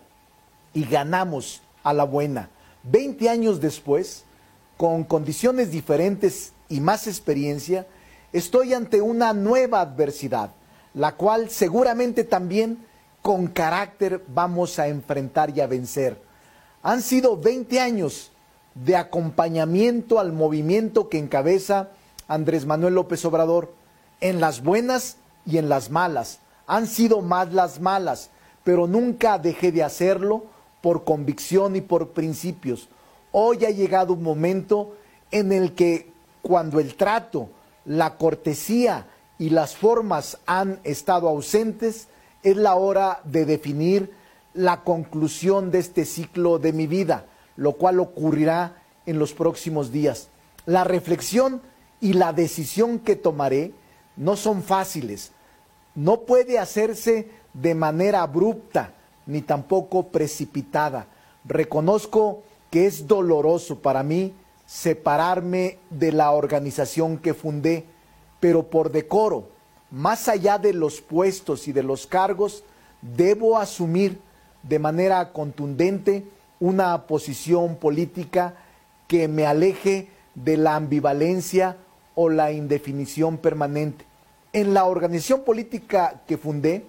S11: y ganamos a la buena. Veinte años después, con condiciones diferentes y más experiencia, estoy ante una nueva adversidad, la cual seguramente también con carácter vamos a enfrentar y a vencer. Han sido 20 años de acompañamiento al movimiento que encabeza Andrés Manuel López Obrador, en las buenas y en las malas. Han sido más las malas, pero nunca dejé de hacerlo por convicción y por principios. Hoy ha llegado un momento en el que cuando el trato, la cortesía y las formas han estado ausentes, es la hora de definir la conclusión de este ciclo de mi vida, lo cual ocurrirá en los próximos días. La reflexión y la decisión que tomaré no son fáciles. No puede hacerse de manera abrupta ni tampoco precipitada. Reconozco que es doloroso para mí separarme de la organización que fundé, pero por decoro, más allá de los puestos y de los cargos, debo asumir de manera contundente una posición política que me aleje de la ambivalencia o la indefinición permanente. En la organización política que fundé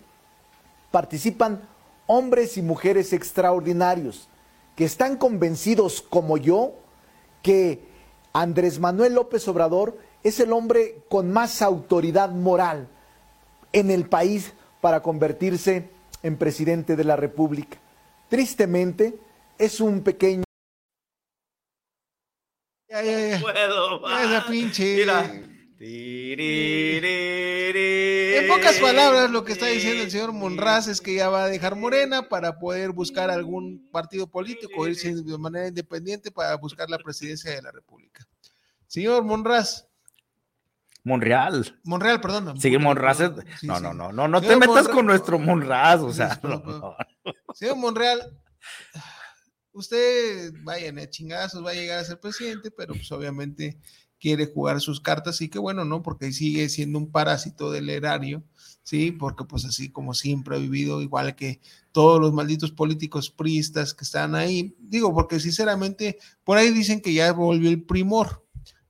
S11: participan hombres y mujeres extraordinarios que están convencidos como yo que Andrés Manuel López Obrador es el hombre con más autoridad moral en el país para convertirse en presidente de la República. Tristemente, es un pequeño...
S2: Ya, ya, ya. Puedo, esa pinche... Mira. En pocas palabras, lo que está diciendo el señor Monraz es que ya va a dejar Morena para poder buscar algún partido político, irse de manera independiente para buscar la presidencia de la República. Señor Monraz.
S3: Monreal.
S2: Monreal, perdón.
S3: Sí, Monraz. no, no, no, no, no te metas con nuestro Monraz, o sea.
S2: Señor Monreal, usted, vayan a chingazos, va a llegar a ser presidente, pero pues obviamente quiere jugar sus cartas y qué bueno, ¿no? Porque sigue siendo un parásito del erario, ¿sí? Porque pues así como siempre ha vivido, igual que todos los malditos políticos priistas que están ahí, digo, porque sinceramente por ahí dicen que ya volvió el primor.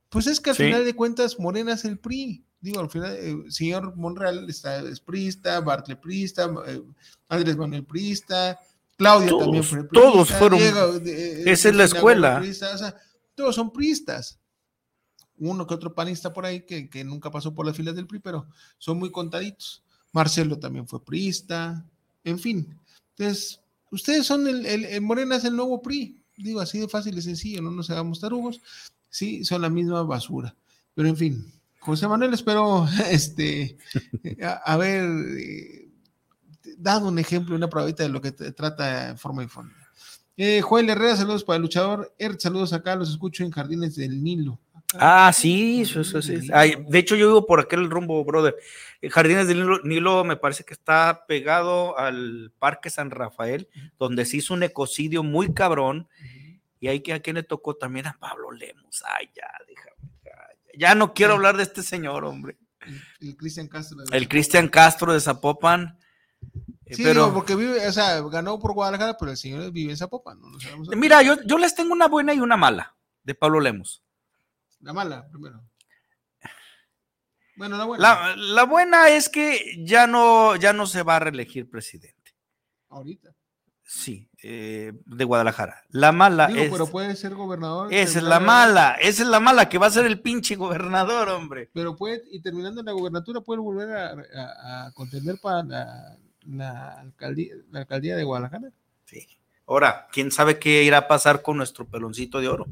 S2: Pues es que al final de cuentas Morena es el PRI. Digo, al final, el eh, señor Monreal está, es priista, Bartle priista, eh, Andrés Manuel priista, Claudia también fue
S3: priista. Todos fueron. Eh, esa es la escuela.
S2: todos son priistas uno que otro panista por ahí que, nunca pasó por las filas del PRI, pero son muy contaditos. Marcelo también fue priista, en fin. Entonces, ustedes son el, el, Morena es el nuevo PRI, digo así de fácil y sencillo, no nos hagamos tarugos, sí, son la misma basura. Pero en fin, José Manuel, espero [laughs] este, haber eh, dado un ejemplo, una probadita de lo que trata en forma y fondo. Eh, Joel Herrera, saludos para el luchador. Er, saludos acá, los escucho en Jardines del Nilo.
S3: Ah, sí, eso, eso, sí. de hecho, yo vivo por aquel rumbo, brother. Jardines del Nilo, me parece que está pegado al Parque San Rafael, donde se hizo un ecocidio muy cabrón. Y ahí que a quien le tocó también a Pablo Lemos. Ay, ya, déjame. Ya, no quiero hablar de este señor, hombre.
S2: El, Cristian Castro.
S3: el Cristian Castro de Zapopan.
S2: Eh, sí, pero, porque vive, o sea, ganó por Guadalajara, pero el señor vive en Zapopan.
S3: Mira, yo, yo les tengo una buena y una mala de Pablo Lemos.
S2: La mala, primero. Bueno, la buena.
S3: La, buena es que ya no, ya no se va a reelegir presidente.
S2: Ahorita.
S3: Sí, eh, de Guadalajara. La mala
S2: Digo, pero puede ser gobernador.
S3: Esa es la mala, esa es la mala, que va a ser el pinche gobernador, hombre.
S2: Pero puede, y terminando en la gobernatura, puede volver a, contender para la, alcaldía, la alcaldía de Guadalajara.
S3: Sí. Ahora, ¿quién sabe qué irá a pasar con nuestro peloncito de oro?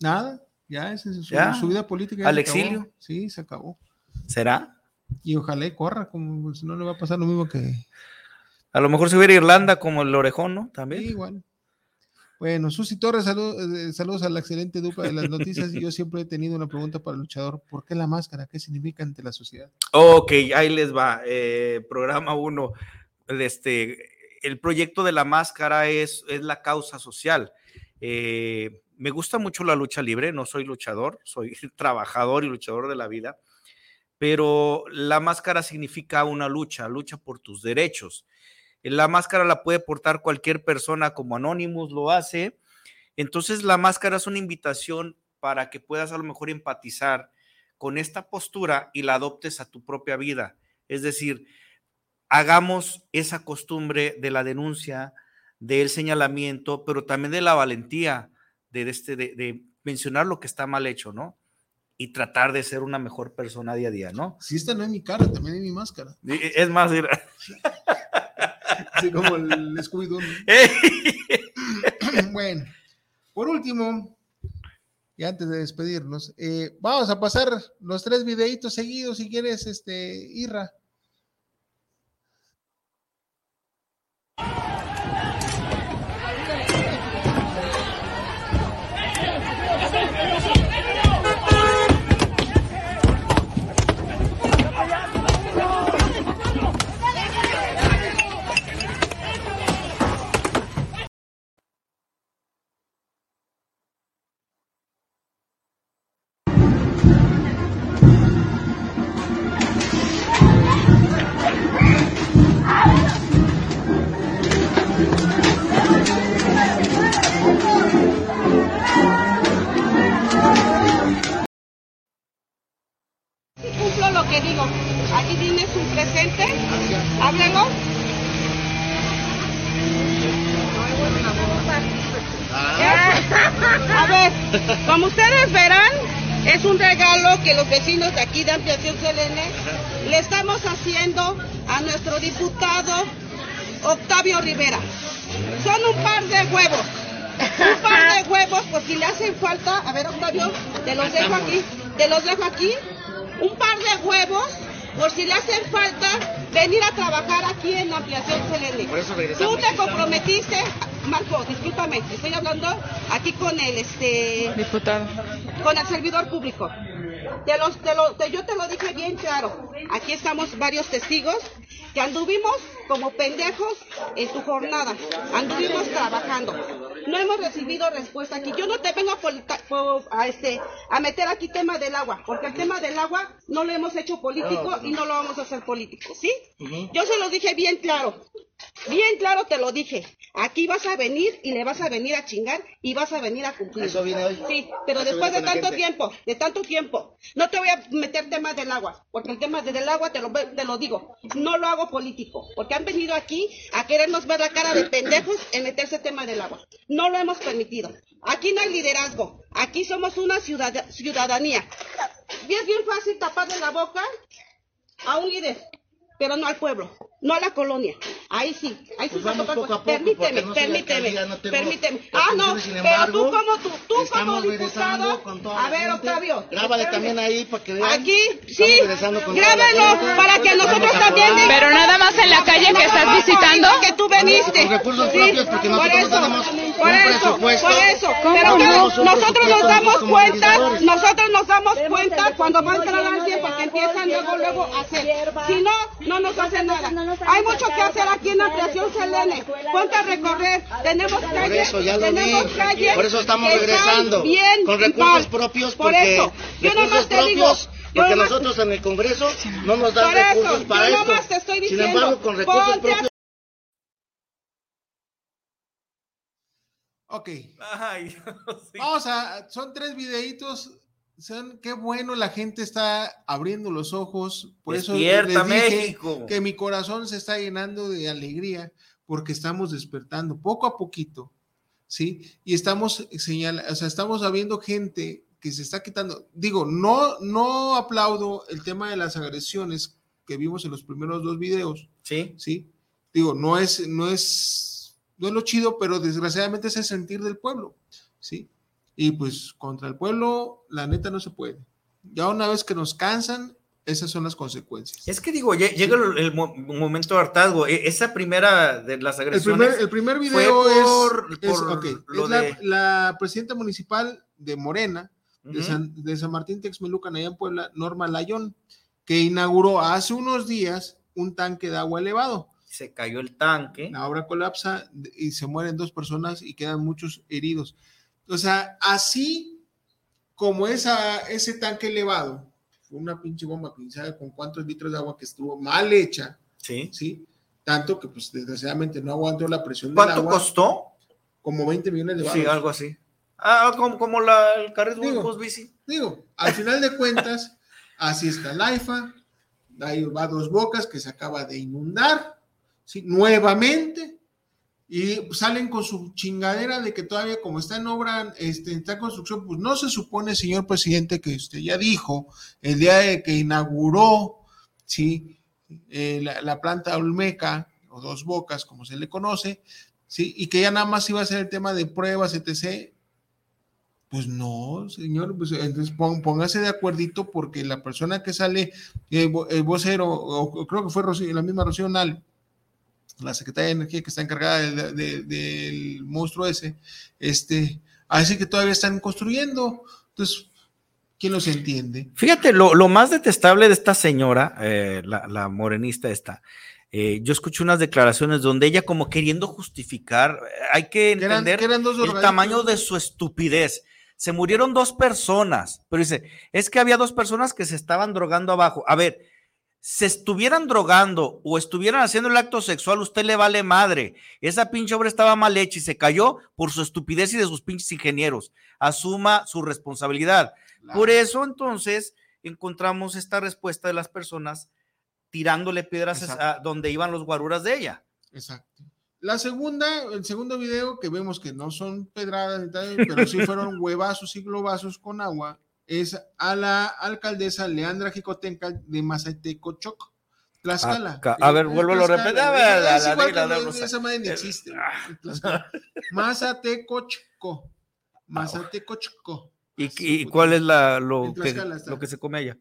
S2: Nada. Ya, es su, vida política.
S3: ¿Al exilio?
S2: Sí, se acabó.
S3: ¿Será?
S2: Y ojalá y corra, como si no le va a pasar lo mismo que.
S3: A lo mejor se hubiera Irlanda como el orejón, ¿no? También.
S2: Sí, igual. Bueno, Susi Torres, eh, saludos a la excelente dupla de las noticias. [laughs] yo siempre he tenido una pregunta para el luchador: ¿por qué la máscara? ¿Qué significa ante la sociedad?
S3: Ok, ahí les va. Eh, programa uno. Este, el proyecto de la máscara es, es la causa social. Eh, me gusta mucho la lucha libre, no soy luchador, soy [laughs] trabajador y luchador de la vida, pero la máscara significa una lucha, lucha por tus derechos. La máscara la puede portar cualquier persona como Anonymous lo hace. Entonces la máscara es una invitación para que puedas a lo mejor empatizar con esta postura y la adoptes a tu propia vida. Es decir, hagamos esa costumbre de la denuncia, del señalamiento, pero también de la valentía de, este, de, mencionar lo que está mal hecho, ¿no? Y tratar de ser una mejor persona día a día, ¿no?
S2: Si esta no es mi cara, también es mi máscara.
S3: Es más,
S2: Así [laughs] como el scooby [laughs] bueno, por último, y antes de despedirnos, eh, vamos a pasar los tres videitos seguidos, si quieres, este, Irra.
S12: Vecinos de aquí de Ampliación Selene, le estamos haciendo a nuestro diputado Octavio Rivera. Son un par de huevos. Un par de huevos, por si le hacen falta. A ver, Octavio, te los dejo aquí. Te los dejo aquí. Un par de huevos, por si le hacen falta venir a trabajar aquí en Ampliación Selene. Tú te comprometiste, Marco, discúlpame, estoy hablando aquí con el este
S13: diputado,
S12: con el servidor público. Te los, te yo te lo dije bien claro. Aquí estamos varios testigos que anduvimos como pendejos en tu jornada. Anduvimos trabajando. No hemos recibido respuesta aquí. Yo no te vengo a, este, a meter aquí tema del agua, porque el tema del agua no lo hemos hecho político y no lo vamos a hacer político, ¿sí? Yo se lo dije bien claro. Bien claro te lo dije. Aquí vas a venir y le vas a venir a chingar y vas a venir a cumplir.
S14: ¿Eso viene hoy?
S12: Sí, pero después de tanto tiempo, de tanto tiempo. No te voy a meter temas del agua, porque el tema del agua te lo, te lo digo. No lo hago político, porque han venido aquí a querernos ver la cara de pendejos en meterse tema del agua. No lo hemos permitido. Aquí no hay liderazgo. Aquí somos una ciudadanía. Y es bien fácil taparle la boca a un líder pero no al pueblo, no a la colonia. Ahí sí, ahí sí
S14: pues poco poco,
S12: Permíteme, permíteme, no permíteme. Ah, no, pero tú como tú, tú como diputado. a ver, Octavio.
S14: Grábale también ahí para que vean.
S12: Aquí, sí, grábalo para que nosotros también.
S13: Pero nada más en la calle que estás visitando.
S12: Que tú veniste.
S14: Con recursos propios, porque nosotros no tenemos
S12: por eso, por eso. Pero nosotros nos damos cuenta, nosotros nos damos cuenta cuando va a entrar alguien porque empiezan luego, luego a hacer. Si no, no nos hace nada. Hay mucho que hacer aquí en Ampliación Selene. Ponte a recorrer. Tenemos calles. tenemos calles.
S14: Por eso estamos regresando.
S12: Bien
S14: con recursos propios.
S12: Por eso. Yo nomás te digo.
S14: Porque nosotros en el Congreso no nos dan recursos para
S12: yo
S14: esto.
S12: Te estoy
S14: diciendo, Sin embargo, con recursos propios.
S2: Ok. [laughs] Vamos a, son tres videitos qué bueno la gente está abriendo los ojos. Por eso les
S3: México.
S2: que mi corazón se está llenando de alegría porque estamos despertando poco a poquito, ¿sí? Y estamos señalando, o sea, estamos habiendo gente que se está quitando. Digo, no, no aplaudo el tema de las agresiones que vimos en los primeros dos videos.
S3: Sí.
S2: Sí. Digo, no es, no es, no es lo chido, pero desgraciadamente es el sentir del pueblo, ¿sí? Y pues contra el pueblo, la neta no se puede. Ya una vez que nos cansan, esas son las consecuencias.
S3: Es que digo, llega el, momento de hartazgo. E, esa primera de las agresiones.
S2: El primer, video es, la, presidenta municipal de Morena, de, San, Martín Texmelucan, allá en Puebla, Norma Layón, que inauguró hace unos días un tanque de agua elevado.
S3: Se cayó el tanque.
S2: La obra colapsa y se mueren dos personas y quedan muchos heridos. O sea, así como esa, ese tanque elevado, fue una pinche bomba, quién con cuántos litros de agua que estuvo mal hecha,
S3: sí.
S2: ¿sí? Tanto que, pues, desgraciadamente no aguantó la presión
S3: del agua. ¿Cuánto costó?
S2: Como 20 millones de
S3: dólares. Sí, algo así. Ah, como, como la, el carril digo, bici.
S2: Digo, al final de cuentas, así está la IFA, ahí va dos bocas que se acaba de inundar, ¿sí? nuevamente, y salen con su chingadera de que todavía como está en obra, este, está en construcción, pues no se supone, señor presidente, que usted ya dijo el día de que inauguró, ¿sí? Eh, la, planta Olmeca, o Dos Bocas, como se le conoce, ¿sí? Y que ya nada más iba a ser el tema de pruebas, etc. Pues no, señor, pues entonces póngase de acuerdito porque la persona que sale, eh, vocero, o, creo que fue la misma Rocío Nal, la secretaria de Energía que está encargada del monstruo ese, este, así que todavía están construyendo. Entonces, ¿quién los entiende?
S3: Fíjate, lo, más detestable de esta señora, eh, la, morenista esta, eh, yo escuché unas declaraciones donde ella como queriendo justificar, hay que entender el tamaño de su estupidez. Se murieron dos personas, pero dice, es que había dos personas que se estaban drogando abajo. A ver, se estuvieran drogando o estuvieran haciendo el acto sexual, usted le vale madre. Esa pinche obra estaba mal hecha y se cayó por su estupidez y de sus pinches ingenieros. Asuma su responsabilidad. Por eso entonces encontramos esta respuesta de las personas tirándole piedras a donde iban los guaruras de ella.
S2: Exacto. La segunda, el segundo video que vemos que no son pedradas, pero sí fueron [laughs] huevazos y globazos con agua, es a la alcaldesa Leandra Jicotenca de Mazatecochoc, Tlaxcala.
S3: Ah, a ver, vuelvo a repetir.
S2: Esa madre ni existe. Mazatecochco. Mazatecochco.
S3: ¿Y, y cuál es la, lo, que, lo que se come allá?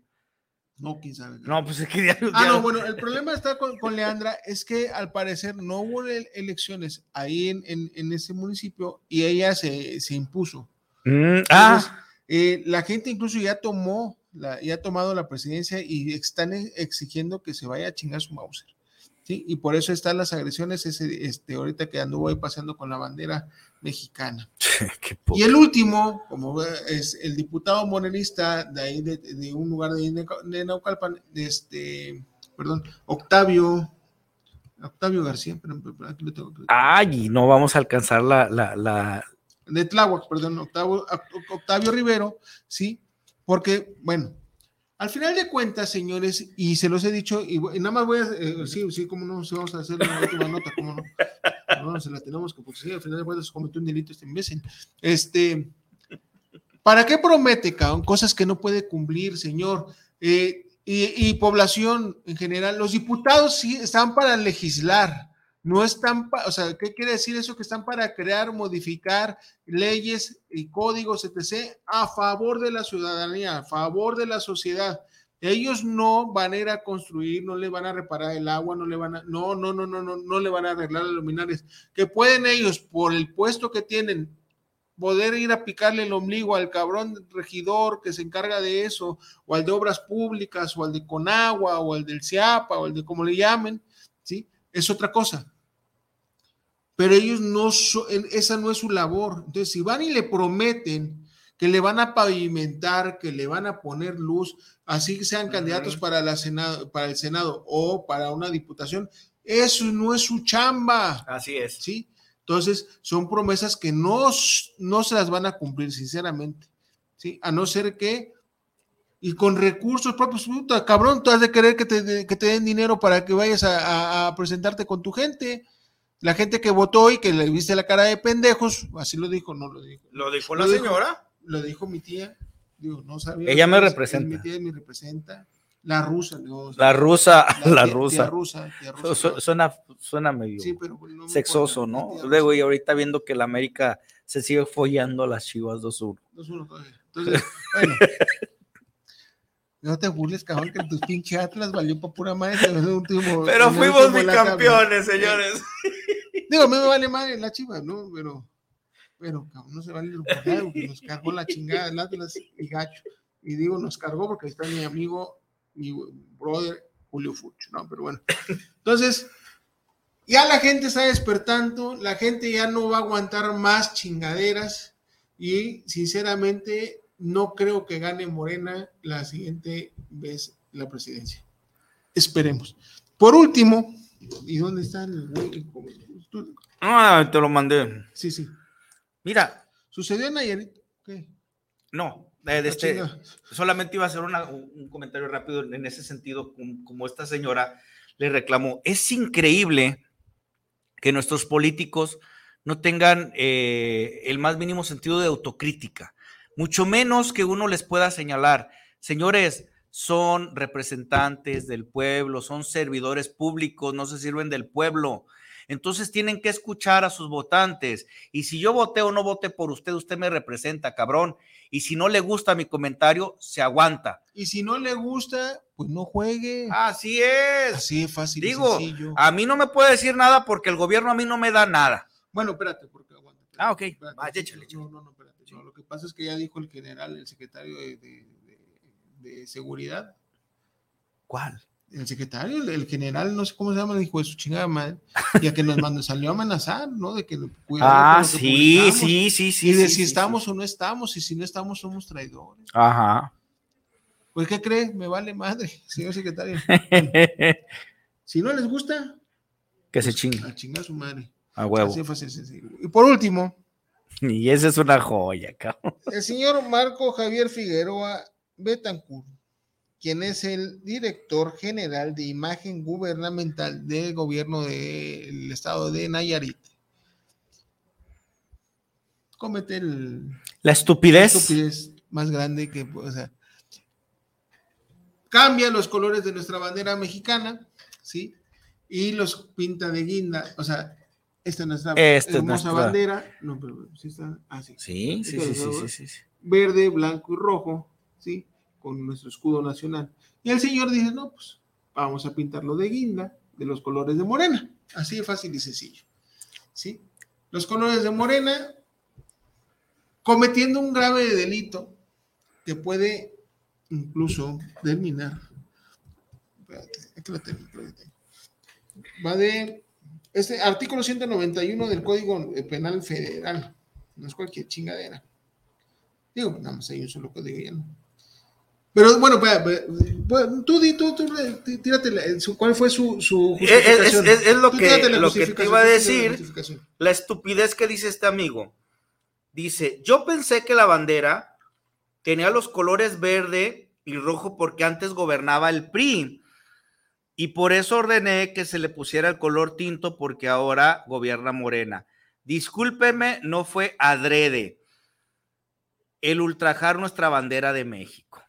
S2: No, quién sabe.
S3: No, pues es que
S2: Ah, no, bueno, el problema está con, con, Leandra es que al parecer no hubo elecciones ahí en, en, en ese municipio y ella se, se impuso.
S3: Mm, ah.
S2: Eh, la gente incluso ya tomó, la, ya ha tomado la presidencia y están exigiendo que se vaya a chingar su Mauser. ¿sí? Y por eso están las agresiones, ese, este, ahorita que anduvo ahí paseando con la bandera mexicana. [laughs] y el último, como es el diputado morenista de ahí, de, un lugar de, de Naucalpan, este, perdón, Octavio, Octavio García, pero, aquí lo tengo.
S3: Ay, no vamos a alcanzar la,
S2: de Tláhuac, perdón, Octavio, Octavio Rivero, ¿sí? Porque, bueno, al final de cuentas, señores, y se los he dicho, y, nada más voy a, eh, sí, sí, cómo no, si vamos a hacer una última nota, cómo no, no, se la tenemos que, porque sí, al final de cuentas cometió un delito este imbécil. Este, ¿para qué promete, cabrón? Cosas que no puede cumplir, señor. Eh, y población en general, los diputados sí están para legislar, no están, o sea, ¿qué quiere decir eso? Que están para crear, modificar leyes y códigos, etc., a favor de la ciudadanía, a favor de la sociedad. Ellos no van a ir a construir, no le van a reparar el agua, no le van a, no, no, no, no, no, no le van a arreglar las luminarias. Que pueden ellos, por el puesto que tienen, poder ir a picarle el ombligo al cabrón regidor que se encarga de eso, o al de obras públicas, o al de Conagua, o al del CIAPA, o al de como le llamen. Es otra cosa pero ellos no, esa no es su labor. Entonces, si van y le prometen que le van a pavimentar, que le van a poner luz, así que sean candidatos para, la Senado, para el Senado o para una diputación, eso no es su chamba.
S3: Así es.
S2: ¿Sí? Entonces, son promesas que no, no se las van a cumplir, sinceramente. ¿Sí? A no ser que y con recursos propios, puta, cabrón, tú has de querer que te, que te den dinero para que vayas a, presentarte con tu gente la gente que votó y que le viste la cara de pendejos, así lo dijo, no lo dijo.
S3: ¿Lo dijo la señora?
S2: lo dijo mi tía, digo, no sabía.
S3: Ella me representa.
S2: Mi tía me representa. La rusa,
S3: la rusa, la, [laughs] rusa. rusa, Suena, suena medio sexoso, ¿no? Luego, y ahorita viendo que la América se sigue follando a las chivas 2-1.
S2: 2-1 Entonces, [laughs] bueno. No te burles, cabrón, que tus pinche Atlas valió para pura madre. [laughs]
S3: Pero fuimos bicampeones, señores. [laughs]
S2: Digo, me vale madre la chiva, ¿no? Pero, pero, cabrón, no se vale el porque nos cargó la chingada el Atlas y gacho. Y digo, nos cargó porque ahí está mi amigo, mi brother Julio Fucho, ¿no? Pero bueno. Entonces, ya la gente está despertando, la gente ya no va a aguantar más chingaderas y sinceramente no creo que gane Morena la siguiente vez la presidencia. Esperemos. Por último, ¿Y dónde está el?
S3: Ah, te lo mandé.
S2: Sí, sí.
S3: Mira.
S2: ¿Sucedió en Nayarit? ¿Qué?
S3: No, de, este, solamente iba a hacer un comentario rápido en ese sentido, como, esta señora le reclamó. Es increíble que nuestros políticos no tengan eh, el más mínimo sentido de autocrítica, mucho menos que uno les pueda señalar, señores, son representantes del pueblo, son servidores públicos, no se sirven del pueblo. Entonces tienen que escuchar a sus votantes. Y si yo voté o no voté por usted, usted me representa, cabrón. Y si no le gusta mi comentario, se aguanta.
S2: Y si no le gusta, pues no juegue.
S3: Así es.
S2: Así es fácil.
S3: Digo, a mí no me puede decir nada porque el gobierno a mí no me da nada.
S2: Bueno, espérate, porque
S3: aguanta. Ah, ok. No,
S2: no, no, lo que pasa es que ya dijo el general, el secretario de de seguridad.
S3: ¿Cuál?
S2: El secretario, el, general, no sé cómo se llama, dijo de su chingada madre, ya que nos mandó, salió a amenazar, ¿no? De que
S3: Ah, sí, sí, sí, sí.
S2: Y de
S3: si
S2: sí, estamos o no estamos, y si no estamos, somos traidores.
S3: Ajá.
S2: Pues, ¿qué cree? Me vale madre, [laughs] señor secretario. [laughs] si no les gusta,
S3: que se chingue.
S2: A chingar su madre.
S3: A huevo.
S2: Así Y por último. [laughs]
S3: Y esa es una joya, cabrón.
S2: El señor Marco Javier Figueroa Betancourt, quien es el director general de imagen gubernamental del gobierno del estado de Nayarit. Comete
S3: la estupidez.
S2: más grande que, o sea, cambia los colores de nuestra bandera mexicana, ¿sí? Y los pinta de guinda, o sea, esta es nuestra hermosa bandera, no, pero sí está, ah, sí.
S3: Sí, sí, sí, sí, sí, sí,
S2: Verde, blanco y rojo, ¿sí? con nuestro escudo nacional. Y el señor dice, no, pues vamos a pintarlo de guinda, de los colores de morena. Así de fácil y sencillo. ¿Sí? Los colores de morena, cometiendo un grave delito que puede incluso terminar. Va de este artículo 191 del Código Penal Federal. No es cualquier chingadera. Digo, nada más hay un solo código ya no. Pero bueno, tú, di, tú, tú, tírate, ¿cuál fue su, su
S3: justificación? Es, es, lo, que, lo que te iba a decir, la, estupidez que dice este amigo. Dice, yo pensé que la bandera tenía los colores verde y rojo porque antes gobernaba el PRI. Y por eso ordené que se le pusiera el color tinto porque ahora gobierna Morena. Discúlpeme, no fue adrede el ultrajar nuestra bandera de México.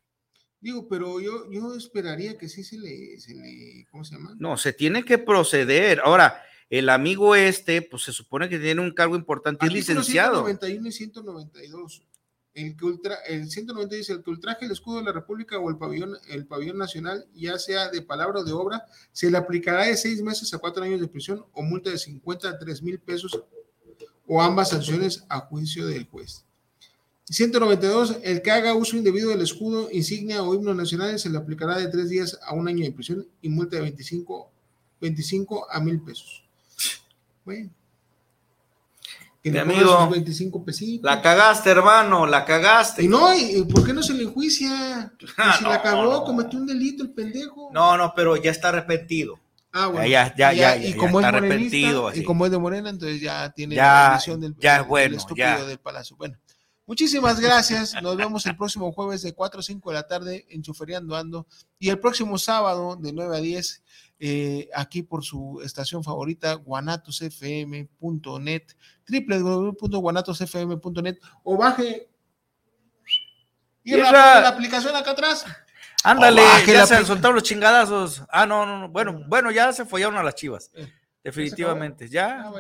S2: Digo, pero yo, yo esperaría que sí se le, se le, ¿cómo se llama?
S3: No, se tiene que proceder. Ahora, el amigo este, pues se supone que tiene un cargo importante, es licenciado.
S2: 191 y 192. El, que ultra, el 190 dice, el que ultraje el escudo de la República o el pabellón, el pabellón nacional, ya sea de palabra o de obra, se le aplicará de seis meses a cuatro años de prisión o multa de 50 a 3 mil pesos o ambas sanciones a juicio del juez. 192. El que haga uso indebido del escudo, insignia o himno nacional se le aplicará de tres días a un año de prisión y multa de 25, 25 a mil pesos. Bueno.
S3: Que Mi amigo,
S2: 25 pesitos.
S3: La cagaste, hermano, la cagaste.
S2: Y no, ¿y por qué no se le enjuicia? [laughs] si la cagó, cometió un delito el pendejo.
S3: No, no, pero ya está arrepentido.
S2: Ah, bueno.
S3: Ya, ya, ya,
S2: y como
S3: está
S2: es arrepentido. Y como es de Morena, entonces ya tiene
S3: la visión del, ya es bueno,
S2: estúpido del palacio. Bueno. Muchísimas gracias. Nos vemos el próximo jueves de 4 a 5 de la tarde en Chuferiando Ando y el próximo sábado de 9 a 10 eh, aquí por su estación favorita, guanatosfm.net, www.guanatosfm.net o baje y la, aplicación acá atrás.
S3: Ándale, ya se soltaron los chingadazos. Ah, no, no, no. Bueno, bueno, ya se follaron a las chivas. Eh, Definitivamente. Ya.
S2: Ah,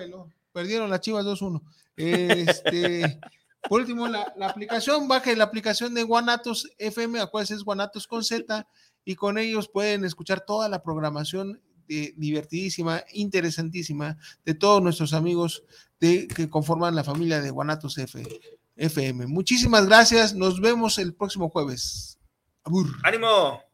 S2: Perdieron las chivas 2-1. Este. [laughs] Por último, la, aplicación, baje la aplicación de Guanatos FM, a cual es Guanatos con Z, y con ellos pueden escuchar toda la programación divertidísima, interesantísima de todos nuestros amigos que conforman la familia de Guanatos FM. Muchísimas gracias, nos vemos el próximo jueves.
S3: ¡Ánimo!